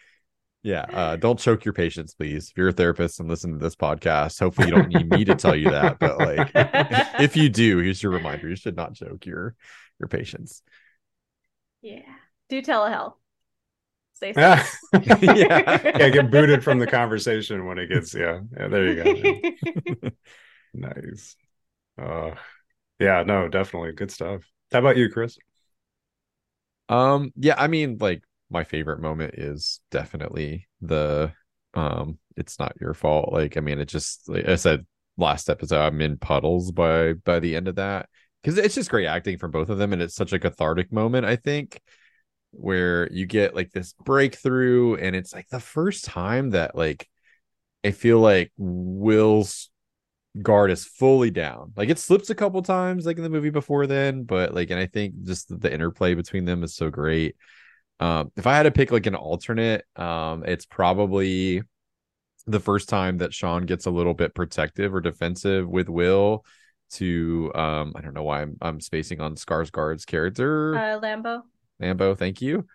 Yeah, uh, don't choke your patients, please. If you're a therapist and listen to this podcast, hopefully you don't need me to tell you that. But like, if you do, here's your reminder: you should not choke your your patients. Yeah. Do telehealth. Stay safe. yeah. yeah. Get booted from the conversation when it gets, yeah. yeah there you go. nice. Uh, yeah, no, definitely good stuff. How about you, Chris? Um, yeah, I mean, like my favorite moment is definitely the um it's not your fault. Like, I mean, it just like I said last episode, I'm in puddles by by the end of that because it's just great acting from both of them and it's such a cathartic moment i think where you get like this breakthrough and it's like the first time that like i feel like will's guard is fully down. Like it slips a couple times like in the movie before then but like and i think just the, the interplay between them is so great. Um if i had to pick like an alternate um it's probably the first time that sean gets a little bit protective or defensive with will to um I don't know why I'm I'm spacing on Skarsgård's character. Uh Lambeau. Lambeau, thank you.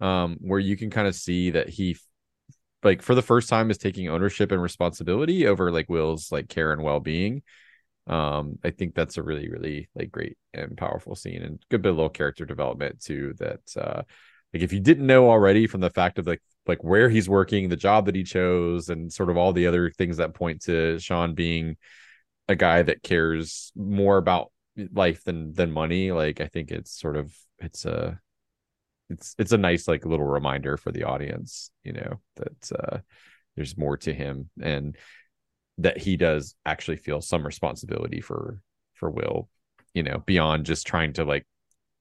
Um where you can kind of see that he like for the first time is taking ownership and responsibility over like Will's like care and well-being. Um I think that's a really really like great and powerful scene and good bit of little character development too that uh like if you didn't know already from the fact of like like where he's working, the job that he chose and sort of all the other things that point to Sean being a guy that cares more about life than than money like i think it's sort of it's a it's it's a nice like little reminder for the audience you know that uh there's more to him and that he does actually feel some responsibility for for will you know beyond just trying to like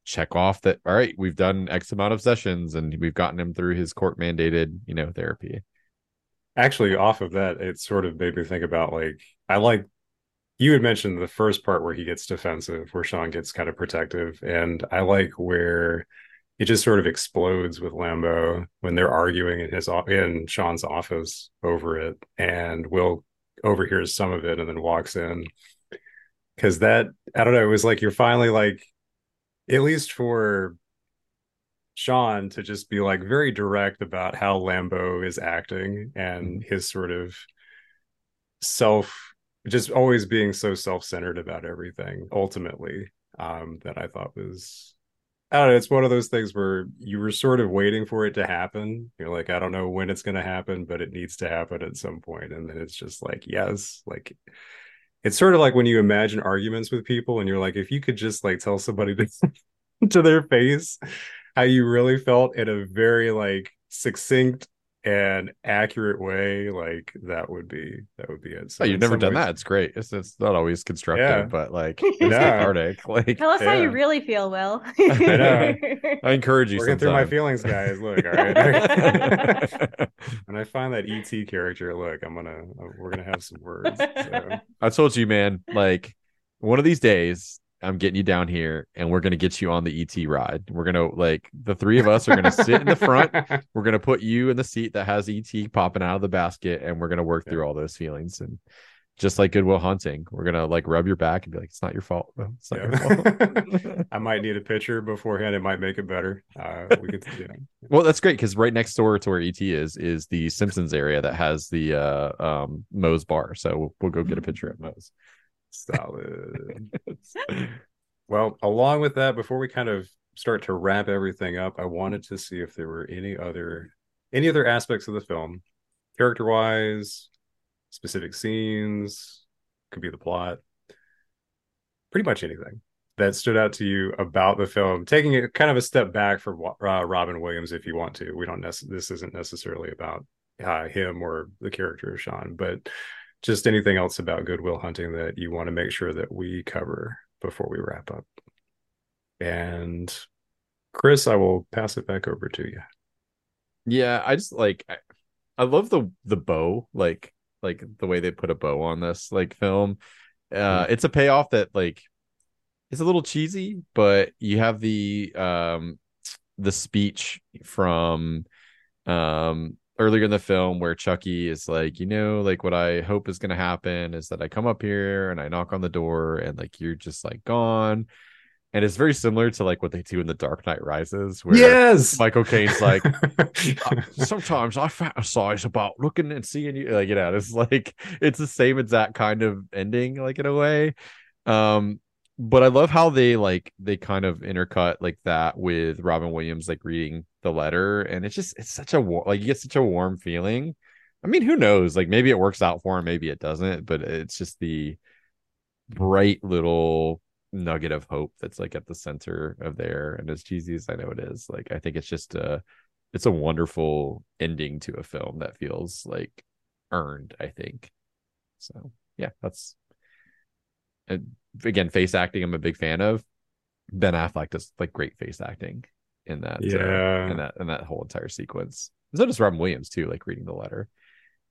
check off that all right we've done x amount of sessions and we've gotten him through his court mandated you know therapy. Actually off of that it sort of made me think about like i like you had mentioned the first part where he gets defensive, where Sean gets kind of protective, and I like where it just sort of explodes with Lambeau when they're arguing in his in Sean's office over it, and Will overhears some of it and then walks in because that I don't know, it was like you're finally like, at least for Sean to just be like very direct about how Lambeau is acting and mm-hmm. his sort of self just always being so self-centered about everything ultimately um that i thought was I don't know. It's one of those things where you were sort of waiting for it to happen. You're like, I don't know when it's going to happen, but it needs to happen at some point. And then it's just like, yes, like it's sort of like when you imagine arguments with people and you're like, if you could just like tell somebody to, to their face how you really felt in a very like succinct an accurate way, like that would be that would be it. So oh, you've never done ways- that. It's great. It's it's not always constructive, Yeah. but like it's Yeah. cathartic. Like Tell us how you really feel, Will. know. I encourage you. Working through my feelings, guys. Look, all right. when I find that ET character, look, I'm gonna we're gonna have some words. So. I told you, man. Like one of these days, I'm getting you down here, and we're gonna get you on the ET ride. We're gonna like the three of us are gonna sit in the front. We're gonna put you in the seat that has ET popping out of the basket, and we're gonna work Yeah. through all those feelings. And just like Good Will Hunting, we're gonna like rub your back and be like, "It's not your fault. bro. It's not your fault." I might need a picture beforehand. It might make it better. Uh, we could, know. Well, that's great because right next door to where ET is is the Simpsons area that has the uh um Moe's bar. So we'll, we'll go get a picture at Moe's. Solid. Well, along with that, before we kind of start to wrap everything up, I wanted to see if there were any other any other aspects of the film, character wise, specific scenes, could be the plot, pretty much anything that stood out to you about the film. Taking it kind of a step back for uh, Robin Williams, if you want to. We don't. Nec- this isn't necessarily about uh, him or the character of Sean, but just anything else about Good Will Hunting that you want to make sure that we cover before we wrap up. And Chris, I will pass it back over to you. Yeah, I just like I, I love the the bow, like like the way they put a bow on this like film. Uh it's a payoff that like it's a little cheesy, but you have the um the speech from um earlier in the film where Chuckie is like, you know, like what I hope is gonna happen is that I come up here and I knock on the door and like you're just like gone. And it's very similar to like what they do in the Dark Knight Rises, where yes. Michael Caine's like, sometimes I fantasize about looking and seeing you. Like, you know, it's like it's the same exact kind of ending, like in a way. Um, but I love how they like they kind of intercut like that with Robin Williams like reading the letter, and it's just it's such a like you get such a warm feeling. I mean, who knows? Like maybe it works out for him, maybe it doesn't, but it's just the bright little nugget of hope that's like at the center of there. And as cheesy as I know it is, like I think it's just a it's a wonderful ending to a film that feels like earned, I think. So yeah, that's again, face acting I'm a big fan of. Ben Affleck does like great face acting in that uh, Yeah. in that in that whole entire sequence. And so does Robin Williams too, like reading the letter.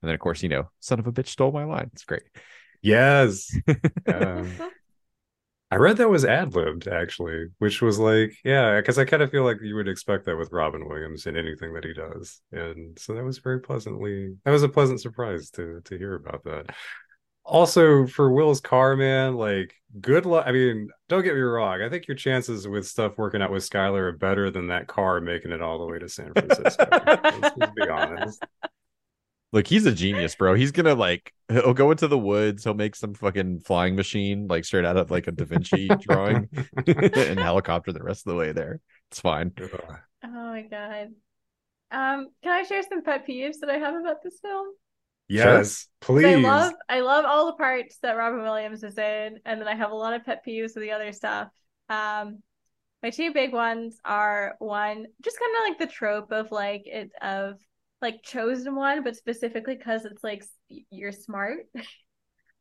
And then of course, you know, son of a bitch stole my line. It's great. yes. Um, I read that was ad libbed actually, which was like, yeah, because I kind of feel like you would expect that with Robin Williams in anything that he does, and so that was very pleasantly. That was a pleasant surprise to to hear about that. Also, for Will's car, man, like good luck. I mean, don't get me wrong. I think your chances with stuff working out with Skylar are better than that car making it all the way to San Francisco. let's, let's be honest. Look, he's a genius, bro. He's gonna like he'll go into the woods, he'll make some fucking flying machine like straight out of like a Da Vinci drawing and helicopter the rest of the way there. It's fine. Oh my god. Um, can I share some pet peeves that I have about this film? Yes, 'Cause please. I love I love all the parts that Robin Williams is in, and then I have a lot of pet peeves with the other stuff. Um, my two big ones are one, just kind of like the trope of like it of like chosen one, but specifically because it's like s- you're smart,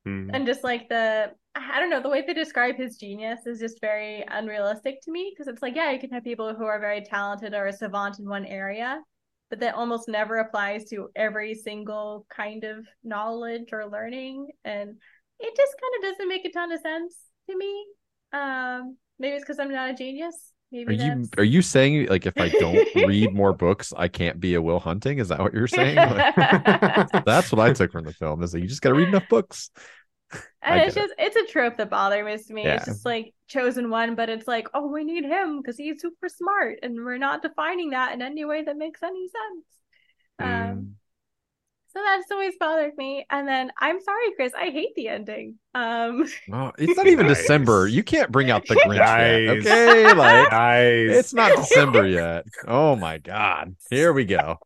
Hmm. and just like the I don't know the way they describe his genius is just very unrealistic to me because it's like yeah you can have people who are very talented or a savant in one area, but that almost never applies to every single kind of knowledge or learning and it just kind of doesn't make a ton of sense to me um maybe it's because i'm not a genius Are maybe you are you saying like if I don't read more books, I can't be a Will Hunting? Is that what you're saying? Like, that's what I took from the film. Is that you just gotta read enough books. And it's get just it's a trope that bothers me Yeah. it's just like chosen one but it's like oh we need him because he's super smart and we're not defining that in any way that makes any sense um Mm. so that's always bothered me and then i'm sorry chris i hate the ending um Oh, it's not even Nice. December. You can't bring out the Grinch yet. Okay, like Nice. it's not December yet. Oh my god. Here we go.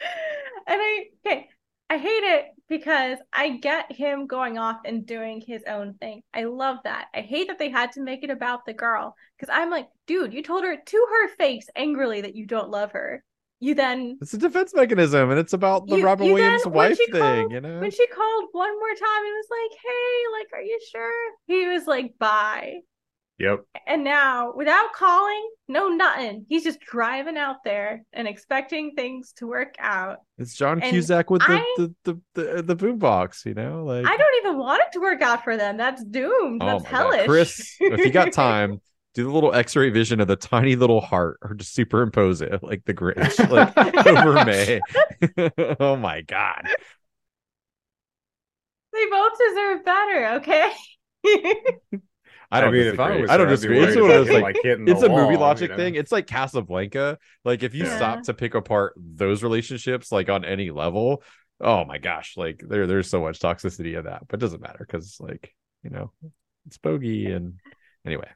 and I okay, I hate it because I get him going off and doing his own thing. I love that. I hate that they had to make it about the girl because I'm like, dude, you told her to her face angrily that you don't love her. you then It's a defense mechanism, and it's about the You- Robin you Williams when wife thing. called- you know, when she called one more time and was like, "Hey, like, are you sure?" He was like, "Bye." Yep. And now, without calling, no nothing, he's just driving out there and expecting things to work out. it's John and Cusack with the I- the the the, the boombox. You know, like I don't even want it to work out for them. That's doomed. oh That's hellish. god, Chris, if you got time. Do the little X-ray vision of the tiny little heart, or just superimpose it like the Grinch, like over Mae. oh my god! they both deserve better. Okay. I don't mean, if I was I don't her, I'd disagree. It's one of those like it's the a movie logic you know? thing. It's like Casablanca. Like if you Yeah. stop to pick apart those relationships, like on any level, oh my gosh, like there there's so much toxicity of that. But it doesn't matter because like you know it's Bogie and anyway.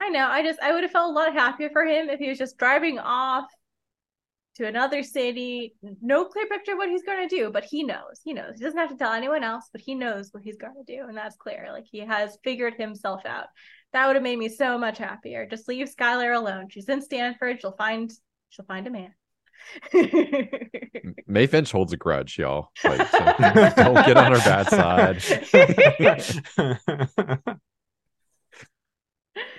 I know. I just I would have felt a lot happier for him if he was just driving off to another city. No clear picture of what he's going to do, but he knows. He knows. He doesn't have to tell anyone else, but he knows what he's going to do, and that's clear. Like he has figured himself out. That would have made me so much happier. Just leave Skylar alone. She's in Stanford. She'll find she'll find a man. Mae Finch holds a grudge, y'all. Like, so don't get on her bad side.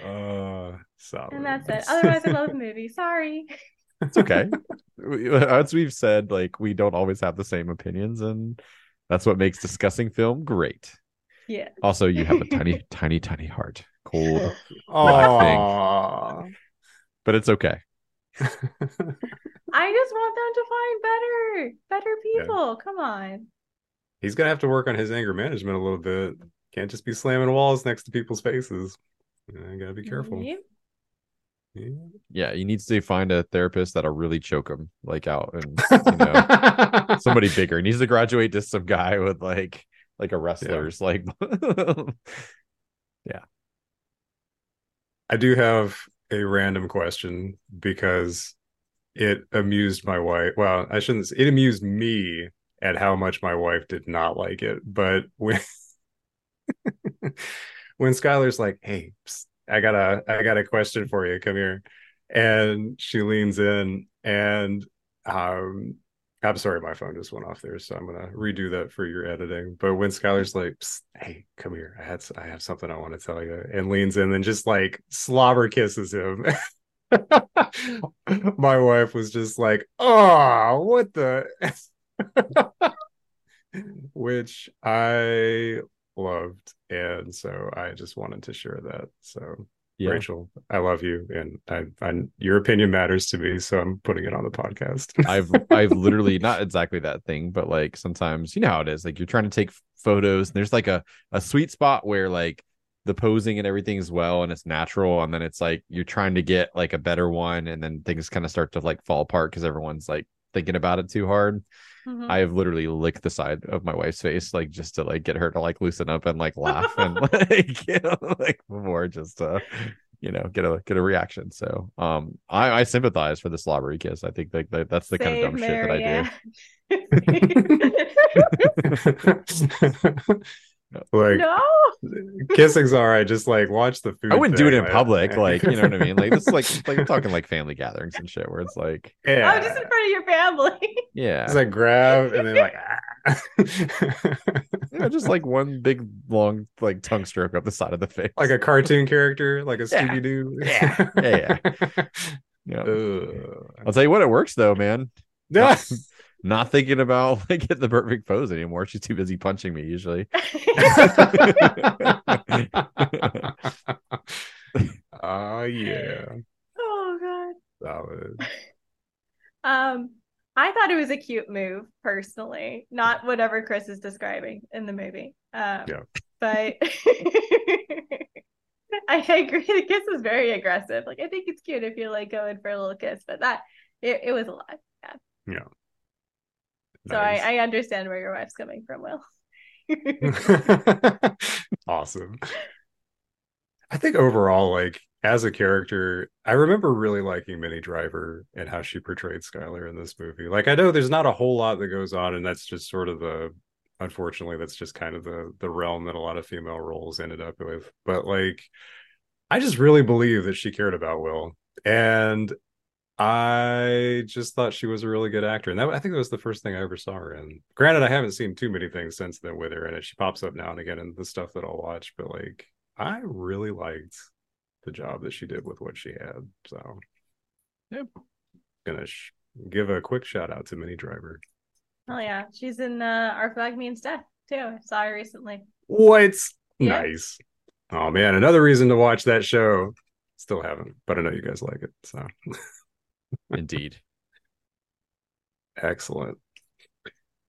uh, solid. and that's it. Otherwise, I love the movie. Sorry. It's okay. As we've said, like we don't always have the same opinions, and that's what makes discussing film great. Yeah. Also, you have a tiny, tiny, tiny heart, cold, Aw. but it's okay. I just want them to find better, better people. Come on. He's gonna have to work on his anger management a little bit. Can't just be slamming walls next to people's faces. You gotta be careful. Yep. Yeah. Yeah, he needs to find a therapist that'll really choke him, like out, and you know, somebody bigger. He needs to graduate to some guy with like, like a wrestler's like. Yeah. I do have a random question because it amused my wife. Well, I shouldn't. Say, it amused me at how much my wife did not like it. But when when Skylar's like, "Hey, psst, I got a I got a question for you. Come here," and she leans in and um. I'm sorry, my phone just went off there, so I'm gonna redo that for your editing. But when Skylar's like, "Hey, come here, I had I have something I want to tell you," and leans in and just like slobber kisses him, my wife was just like, "Oh, what the," which I loved, and so I just wanted to share that. So yeah, Rachel, I love you, and I, I, your opinion matters to me, so I'm putting it on the podcast. I've I've literally not exactly that thing, but like sometimes you know how it is. Like you're trying to take photos, and there's like a a sweet spot where like the posing and everything is well and it's natural, and then it's like you're trying to get like a better one, and then things kind of start to like fall apart because everyone's like thinking about it too hard. Mhm. I have literally licked the side of my wife's face, like just to like get her to like loosen up and like laugh and like you know like more just to you know get a get a reaction. So um I I sympathize for the slobbery kiss. I think like that, that's the kind of dumb Save shit that I do. like no. kissing's all right. Just like watch the food. I wouldn't do it in like- public, like you know what I mean. Like this, is like like I'm talking like family gatherings and shit, where it's like, yeah, Oh, just in front of your family. yeah, It's like grab and then like. ah. yeah, just like one big long like tongue stroke up the side of the face, like a cartoon character, like a Yeah. Scooby Doo. Yeah. Yeah, yeah. Ugh. I'll tell you what, it works though, man. Yeah. Not, not thinking about like getting the perfect pose anymore. She's too busy punching me usually. Oh yeah. oh god. Solid. Um, I thought it was a cute move personally, not whatever Chris is describing in the movie. Um, Yeah. But I agree. The kiss was very aggressive. Like I think it's cute if you're like going for a little kiss, but that it, it was a lot. Yeah. Yeah. So I, I understand where your wife's coming from, Will. Awesome. I think overall, like as a character, I remember really liking Minnie Driver and how she portrayed Skylar in this movie. Like I know there's not a whole lot that goes on, and that's just sort of the unfortunately that's just kind of the the realm that a lot of female roles ended up with. But like I just really believe that she cared about Will. And I just thought she was a really good actor, and that I think that was the first thing I ever saw her in. Granted, I haven't seen too many things since then with her in it. She pops up now and again in the stuff that I'll watch, but like I really liked the job that she did with what she had. So, Yep. gonna sh- give a quick shout out to Minnie Driver. Oh yeah, she's in uh, Our Flag Means Death too. I saw her recently. What? Yeah. Nice. Oh man, another reason to watch that show. Still haven't, but I know you guys like it. So Indeed. excellent.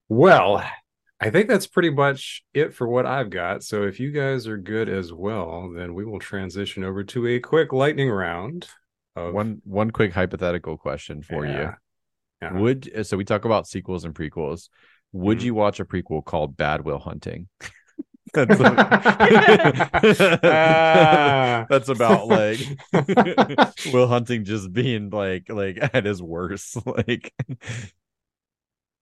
Well, I think that's pretty much it for what I've got. So if you guys are good as well, then we will transition over to a quick lightning round. Of, One one quick hypothetical question for Yeah. you. Yeah. Would so we talk about sequels and prequels. Would Mhm. you watch a prequel called Bad Will Hunting? That's, Ah. that's about like Will Hunting just being like like at his worst. Like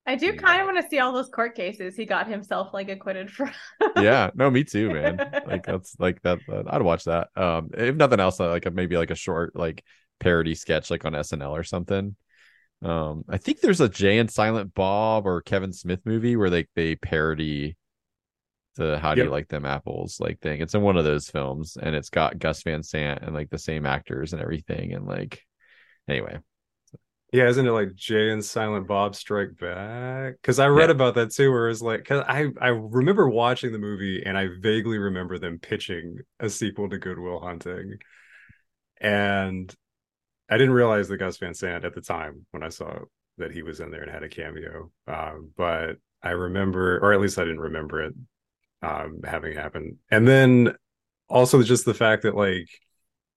I do kind of want to see all those court cases he got himself like acquitted from. yeah, no, me too, man. Like that's like that, that- I'd watch that. Um if nothing else, uh, like a, maybe like a short like parody sketch like on SNL or something. Um I think there's a Jay and Silent Bob or Kevin Smith movie where they they parody the how do you like them apples like thing. It's in one of those films and it's got Gus Van Sant and like the same actors and everything and like anyway. Yeah, isn't it like Jay and Silent Bob Strike Back? Because I read Yeah. about that too, where it's like, because I I remember watching the movie and I vaguely remember them pitching a sequel to Good Will Hunting, and I didn't realize that Gus Van Sant at the time when I saw that he was in there and had a cameo. Um, but I remember, or at least I didn't remember it um, having happened. And then also just the fact that like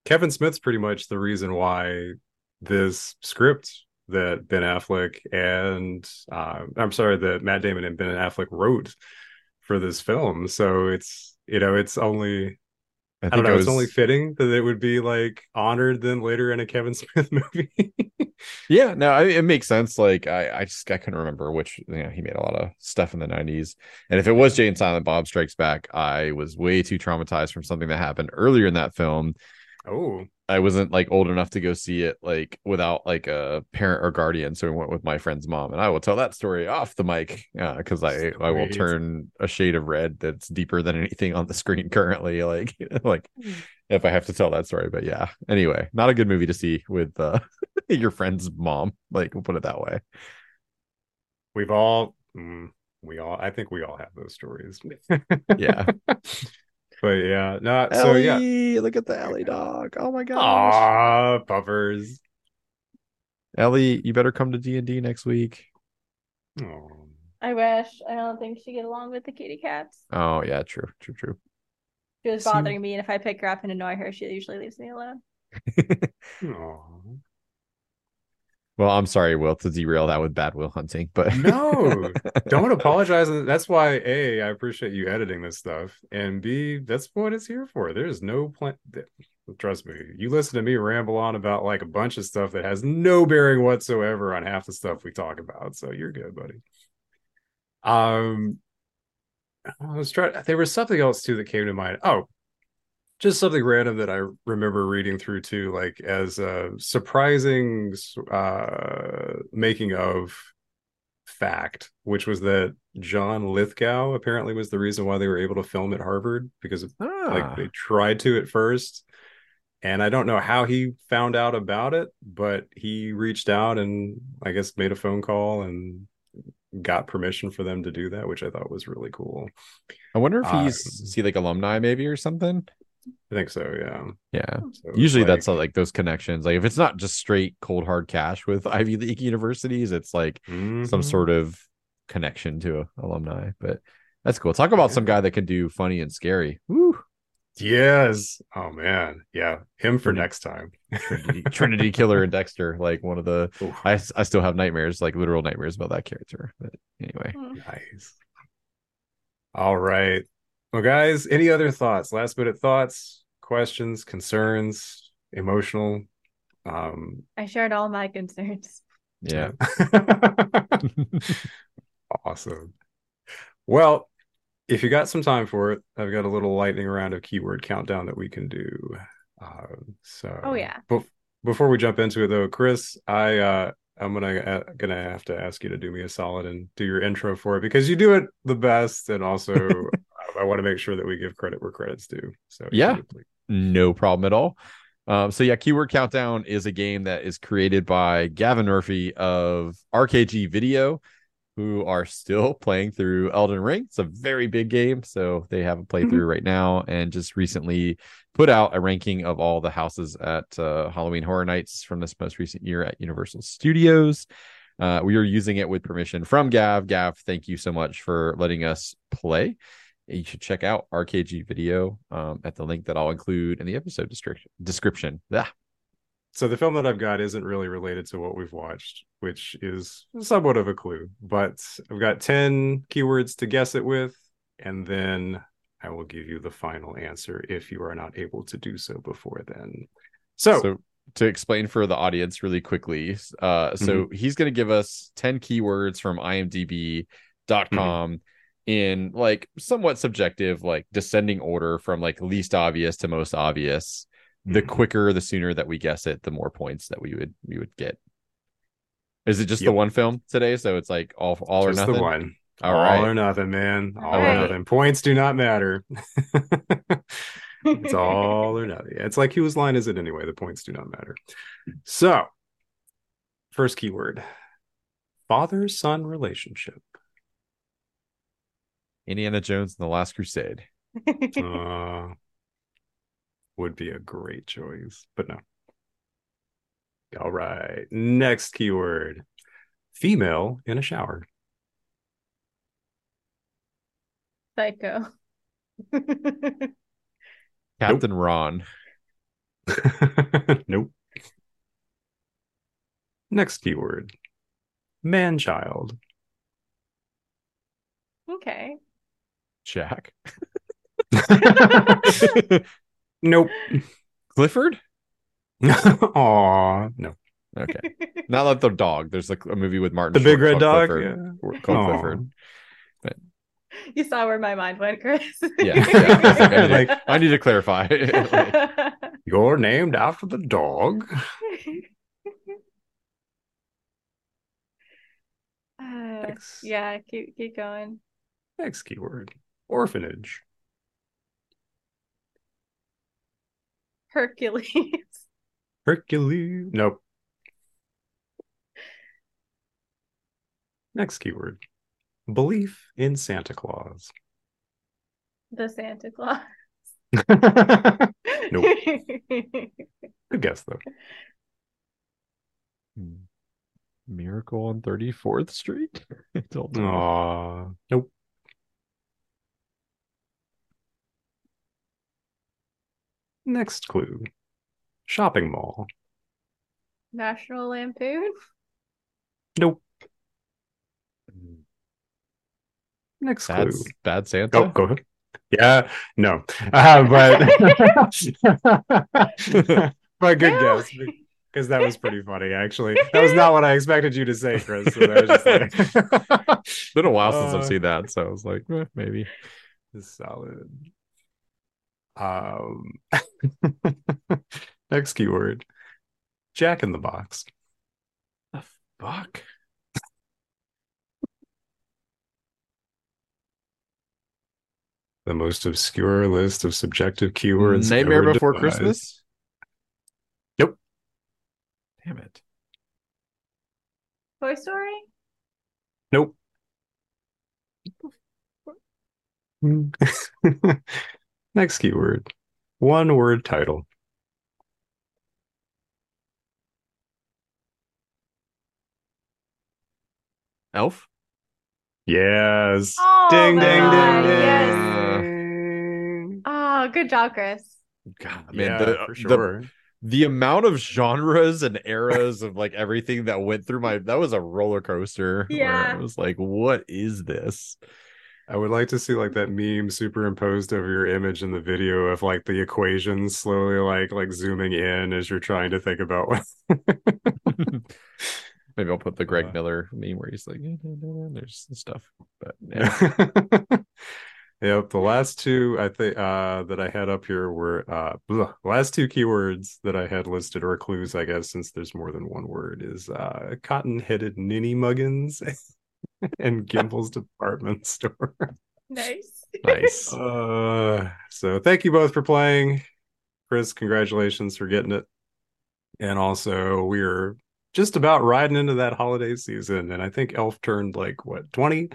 Kevin Smith's pretty much the reason why this script that Ben Affleck and uh, I'm sorry that Matt Damon and Ben Affleck wrote for this film. So it's you know it's only I I, don't know was, it's only fitting that it would be like honored then later in a Kevin Smith movie. Yeah, no, I, it makes sense. Like I, I just I couldn't remember which you know he made a lot of stuff in the '90s, and if it was Jay and Silent Bob Strikes Back, I was way too traumatized from something that happened earlier in that film. oh, I wasn't like old enough to go see it like without like a parent or guardian, so we went with my friend's mom, and I will tell that story off the mic because I I will turn a shade of red that's deeper than anything on the screen currently. Like like if I have to tell that story, but yeah. Anyway, not a good movie to see with uh, your friend's mom. Like we'll put it that way. we've all mm, we all I think we all have those stories. Yeah. but yeah, no. So yeah, look at the Ellie dog. Oh my gosh. ah, puffers. Ellie, you better come to D and D next week. Aw. I wish. I don't think she get along with the kitty cats. Oh yeah, true, true, true. She was See- bothering me, and if I pick her up and annoy her, she usually leaves me alone. Aw. Well, I'm sorry, Will, to derail that with bad will hunting, but No, don't apologize. That's why A, I appreciate you editing this stuff. And B, that's what it's here for. There's no plan. Trust me, you listen to me ramble on about like a bunch of stuff that has no bearing whatsoever on half the stuff we talk about. So you're good, buddy. Um, I was trying. There was something else too that came to mind. Oh, just something random that I remember reading through too, like as a surprising uh making of fact, which was that John Lithgow apparently was the reason why they were able to film at Harvard because like Ah, they tried to at first. And I don't know how he found out about it, but he reached out and I guess made a phone call and got permission for them to do that, which I thought was really cool. I wonder if uh, he's see like alumni maybe or something. I think so, yeah. Yeah. So Usually like- that's like those connections. Like if it's not just straight cold hard cash with Ivy League universities, it's like some Mhm. sort of connection to alumni. But that's cool. Talk about some guy that can do funny and scary. Woo. Yes. Oh man. Yeah. Him for next time. Trinity, Trinity Killer and Dexter, like one of the I I, still have nightmares, like literal nightmares about that character. But anyway, nice. All right. Well, guys, any other thoughts? Last minute thoughts, questions, concerns, emotional. Um I shared all my concerns. yeah. awesome. Well, if you got some time for it, I've got a little lightning round of keyword countdown that we can do. Um, so, Oh, yeah. bef- before we jump into it though, Chris, I uh I'm gonna uh, gonna have to ask you to do me a solid and do your intro for it because you do it the best, and also I want to make sure that we give credit where credit's due. So yeah, no problem at all. Um, so yeah, Keyword Countdown is a game that is created by Gavin Murphy of RKG Video, who are still playing through Elden Ring. It's a very big game, so they have a playthrough mm-hmm. right now, and just recently put out a ranking of all the houses at uh, Halloween Horror Nights from this most recent year at Universal Studios. Uh, we are using it with permission from Gav. Gav, thank you so much for letting us play. You should check out RKG video um, at the link that I'll include in the episode description. Description. Yeah. So the film that I've got isn't really related to what we've watched, which is somewhat of a clue. But I've got ten keywords to guess it with, and then I will give you the final answer if you are not able to do so before then. So, so to explain for the audience really quickly, uh, so mm-hmm. he's going to give us 10 keywords from imdb.com mm-hmm. In like somewhat subjective, like descending order from like least obvious to most obvious. The mm-hmm. quicker, the sooner that we guess it, the more points that we would we would get. Is it just yep. the one film today? So it's like all all just or nothing. The one. All, all right. or nothing, man. All, all or right. nothing. Points do not matter. it's all or nothing. It's like whose line is it anyway? The points do not matter. So, first keyword father son relationship. Indiana Jones and the Last Crusade. uh, would be a great choice, but no. All right. Next keyword female in a shower. Psycho. Captain nope. Ron. nope. Next keyword man child. Okay. Jack. nope. Clifford? Aw, no. Okay. Not like the dog. There's like a movie with Martin. The Short big red dog. Clifford, yeah. Called Aww. Clifford. You saw where my mind went, Chris. yeah, yeah. Like, I, need like, to, I, need to, clarify. like, You're named after the dog. Uh, yeah, keep keep going. Next keyword: orphanage. Hercules. Hercules. Nope. Next keyword: belief in Santa Claus. The Santa Claus. nope. Good guess though. Hmm. Miracle on 34th Street? Aw, nope. Next clue. Shopping mall. National Lampoon? Nope. Next bad, clue. Bad Santa. Oh, go ahead. Yeah, no, uh, but but good guess because that was pretty funny. Actually, that was not what I expected you to say, Chris. So I like... been a while since uh, I've seen that, so I was like, eh, maybe. Solid. Um, next keyword: Jack in the Box. The fuck. the most obscure list of subjective keywords. Nightmare Before devised. Christmas? Nope. Damn it. Toy Story? Nope. Next keyword. One word title. Elf? Yes. Oh, ding, ding, ding, ding, ding. Yes. Oh, good job, Chris. God, man, yeah, the, for sure. The, the amount of genres and eras of like everything that went through my that was a roller coaster. Yeah, I was like, what is this? I would like to see like that meme superimposed over your image in the video of like the equations slowly like like zooming in as you're trying to think about what. Maybe I'll put the Greg uh, Miller meme where he's like, there's stuff, but yeah. Yep, the last two I think uh that I had up here were uh blah, last two keywords that I had listed or clues, I guess, since there's more than one word, is uh cotton-headed ninny muggins and Gimbel's department store. Nice. Nice. Uh so thank you both for playing. Chris, congratulations for getting it. And also we're just about riding into that holiday season. And I think Elf turned like what 20.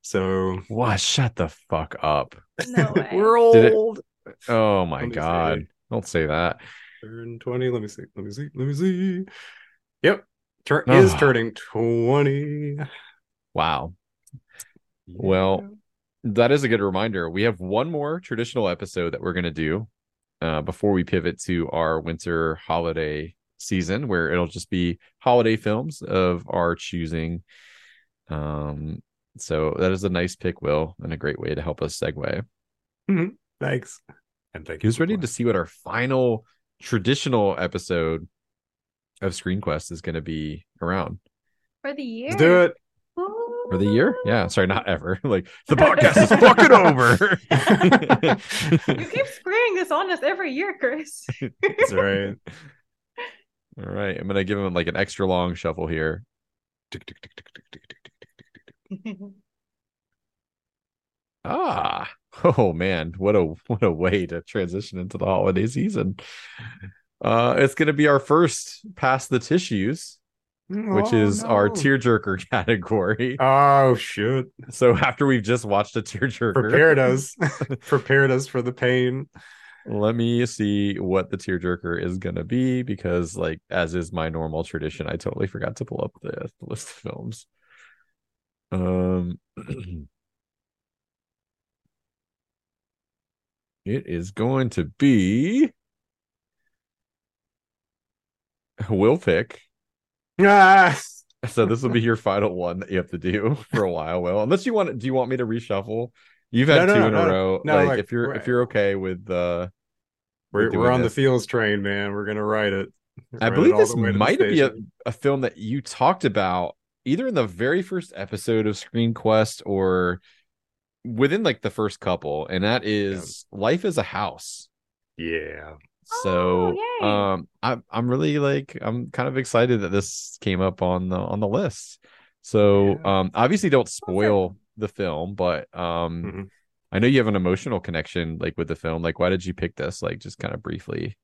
So What? Shut the fuck up. No way. we're Did it- old. Oh my god. see. Don't say that. Turn 20. Let me see. Let me see. Let me see. Yep. Turn is Ah. turning 20. Wow. Well, that is a good reminder. We have one more traditional episode that we're going to do uh, before we pivot to our winter holiday season, where it'll just be holiday films of our choosing. Um, so that is a nice pick, Will, and a great way to help us segue. thanks. And thank you. Who's for ready to see what our final traditional episode of Screen Quest is going to be around For the year. Let's do it for the year. Yeah, sorry, not ever. Like the podcast is fucking over. you keep spraying this on us every year, Chris. That's right. All right, I'm gonna give him like an extra long shuffle here. ah, oh man, what a what a way to transition into the holiday season. Uh, it's gonna be our first past the tissues which Oh, is our no. tearjerker category. Oh shit. So after we've just watched a tearjerker, Prepared us. Prepared us for the pain. let me see what the tearjerker is gonna be because, like, as is my normal tradition, I totally forgot to pull up the, the list of films. Um, it is going to be will pick. Ah. So this will be your final one that you have to do for a while. Will, unless you want, to do you want me to reshuffle? You've had No, no, two no, in a row. No, like, like, if you're if you're okay with uh We're, we're on this. the feels train, man. We're gonna ride it. I believe this the way to the might be a, a film that you talked about either in the very first episode of Screen Quest or within like the first couple, and that is Life is a House. Yeah. So Oh, um I'm I'm really like I'm kind of excited that this came up on the on the list. So Yeah. um obviously don't spoil the film, but um Mhm. I know you have an emotional connection like with the film. Like why did you pick this? Like just kind of briefly.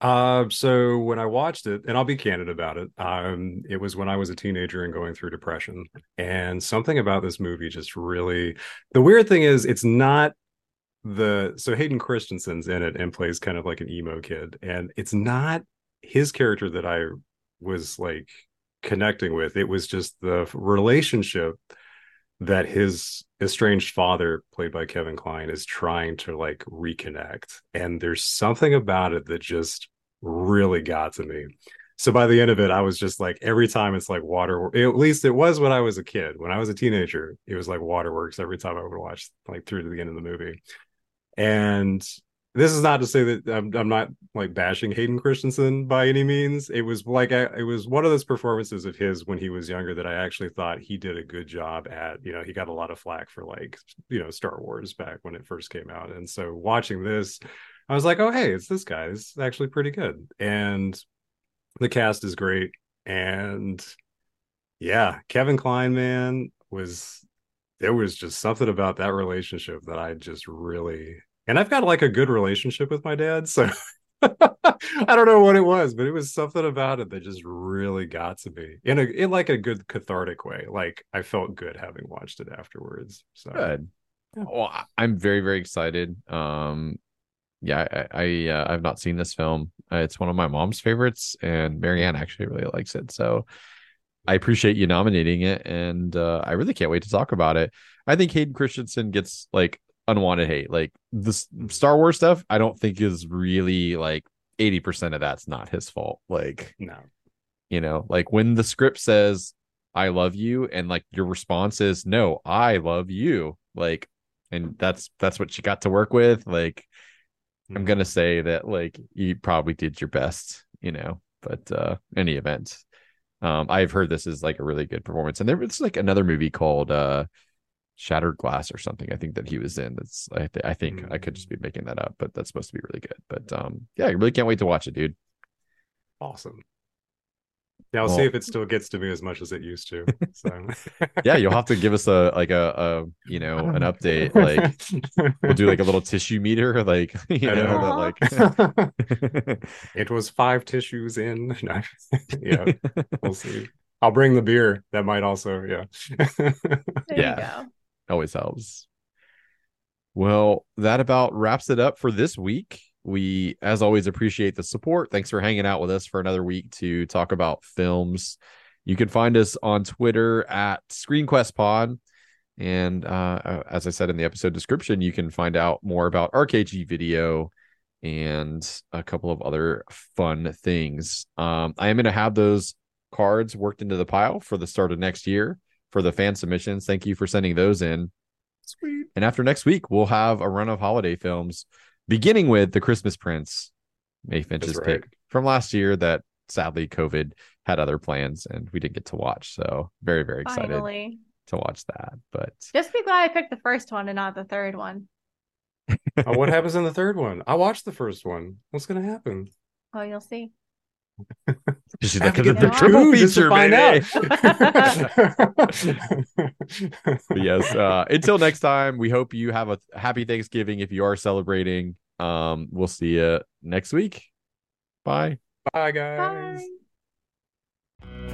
Uh, so when I watched it, and I'll be candid about it, um, it was when I was a teenager and going through depression. And something about this movie just really the weird thing is it's not the so Hayden Christensen's in it and plays kind of like an emo kid, and it's not his character that I was like connecting with. It was just the relationship that his estranged father, played by Kevin Kline, is trying to like reconnect. And there's something about it that just really got to me. So by the end of it, I was just like, every time it's like water. At least it was when I was a kid. When I was a teenager, it was like waterworks every time I would watch like through to the end of the movie. And this is not to say that I'm, I'm not like bashing Hayden Christensen by any means. It was like I, it was one of those performances of his when he was younger that I actually thought he did a good job at. You know, he got a lot of flack for like you know Star Wars back when it first came out, and so watching this, I was like, oh hey, it's this guy. It's actually pretty good, and the cast is great, and yeah, Kevin Kline man was there was just something about that relationship that I just really and I've got like a good relationship with my dad, so I don't know what it was, but it was something about it that just really got to me in a in like a good cathartic way. Like I felt good having watched it afterwards. So Good. Yeah. Well, I'm very very excited. Um, yeah, I I uh, I've not seen this film. Uh, it's one of my mom's favorites, and Marianne actually really likes it. So I appreciate you nominating it, and uh, I really can't wait to talk about it. I think Hayden Christensen gets like unwanted hate. Like the Star Wars stuff, I don't think is really like 80% of that's not his fault. Like no. you know like when the script says i love you and like your response is no i love you like and that's that's what you got to work with like i'm gonna say that like you probably did your best you know but uh any event um i've heard this is like a really good performance and there was like another movie called uh Shattered Glass or something. I think that he was in. That's I, th- I think I could Mm. just be making that up, but that's supposed to be really good. But um, yeah, I really can't wait to watch it, dude. Awesome. Yeah, I'll Well- see if it still gets to me as much as it used to. So Yeah, you'll have to give us a like a, a you know an update. Like we'll do like a little tissue meter, like you know, know. that, like it was five tissues in. No. yeah, we'll see. I'll bring the beer. That might also, yeah. There Yeah. Always helps. Well, that about wraps it up for this week. We, as always, appreciate the support. Thanks for hanging out with us for another week to talk about films. You can find us on Twitter at ScreenQuestPod. And uh, as I said in the episode description, you can find out more about RKG video and a couple of other fun things. Um, I am going to have those cards worked into the pile for the start of next year for the fan submissions. Thank you for sending those in. Sweet. And after next week, we'll have a run of holiday films, beginning with The Christmas Prince, Mae Finch's right. pick from last year that sadly COVID had other plans and we didn't get to watch. So very, very excited Finally. to watch that. But Just be glad I picked the first one and not the third one. Oh, what happens in the third one? I watched the first one. What's gonna happen? Oh, you'll see. She's I have like, the, get the the triple two just to feature, find baby. But yes. Uh, until next time, we hope you have a happy Thanksgiving if you are celebrating. Um, we'll see you next week. Bye. Bye, guys. Bye.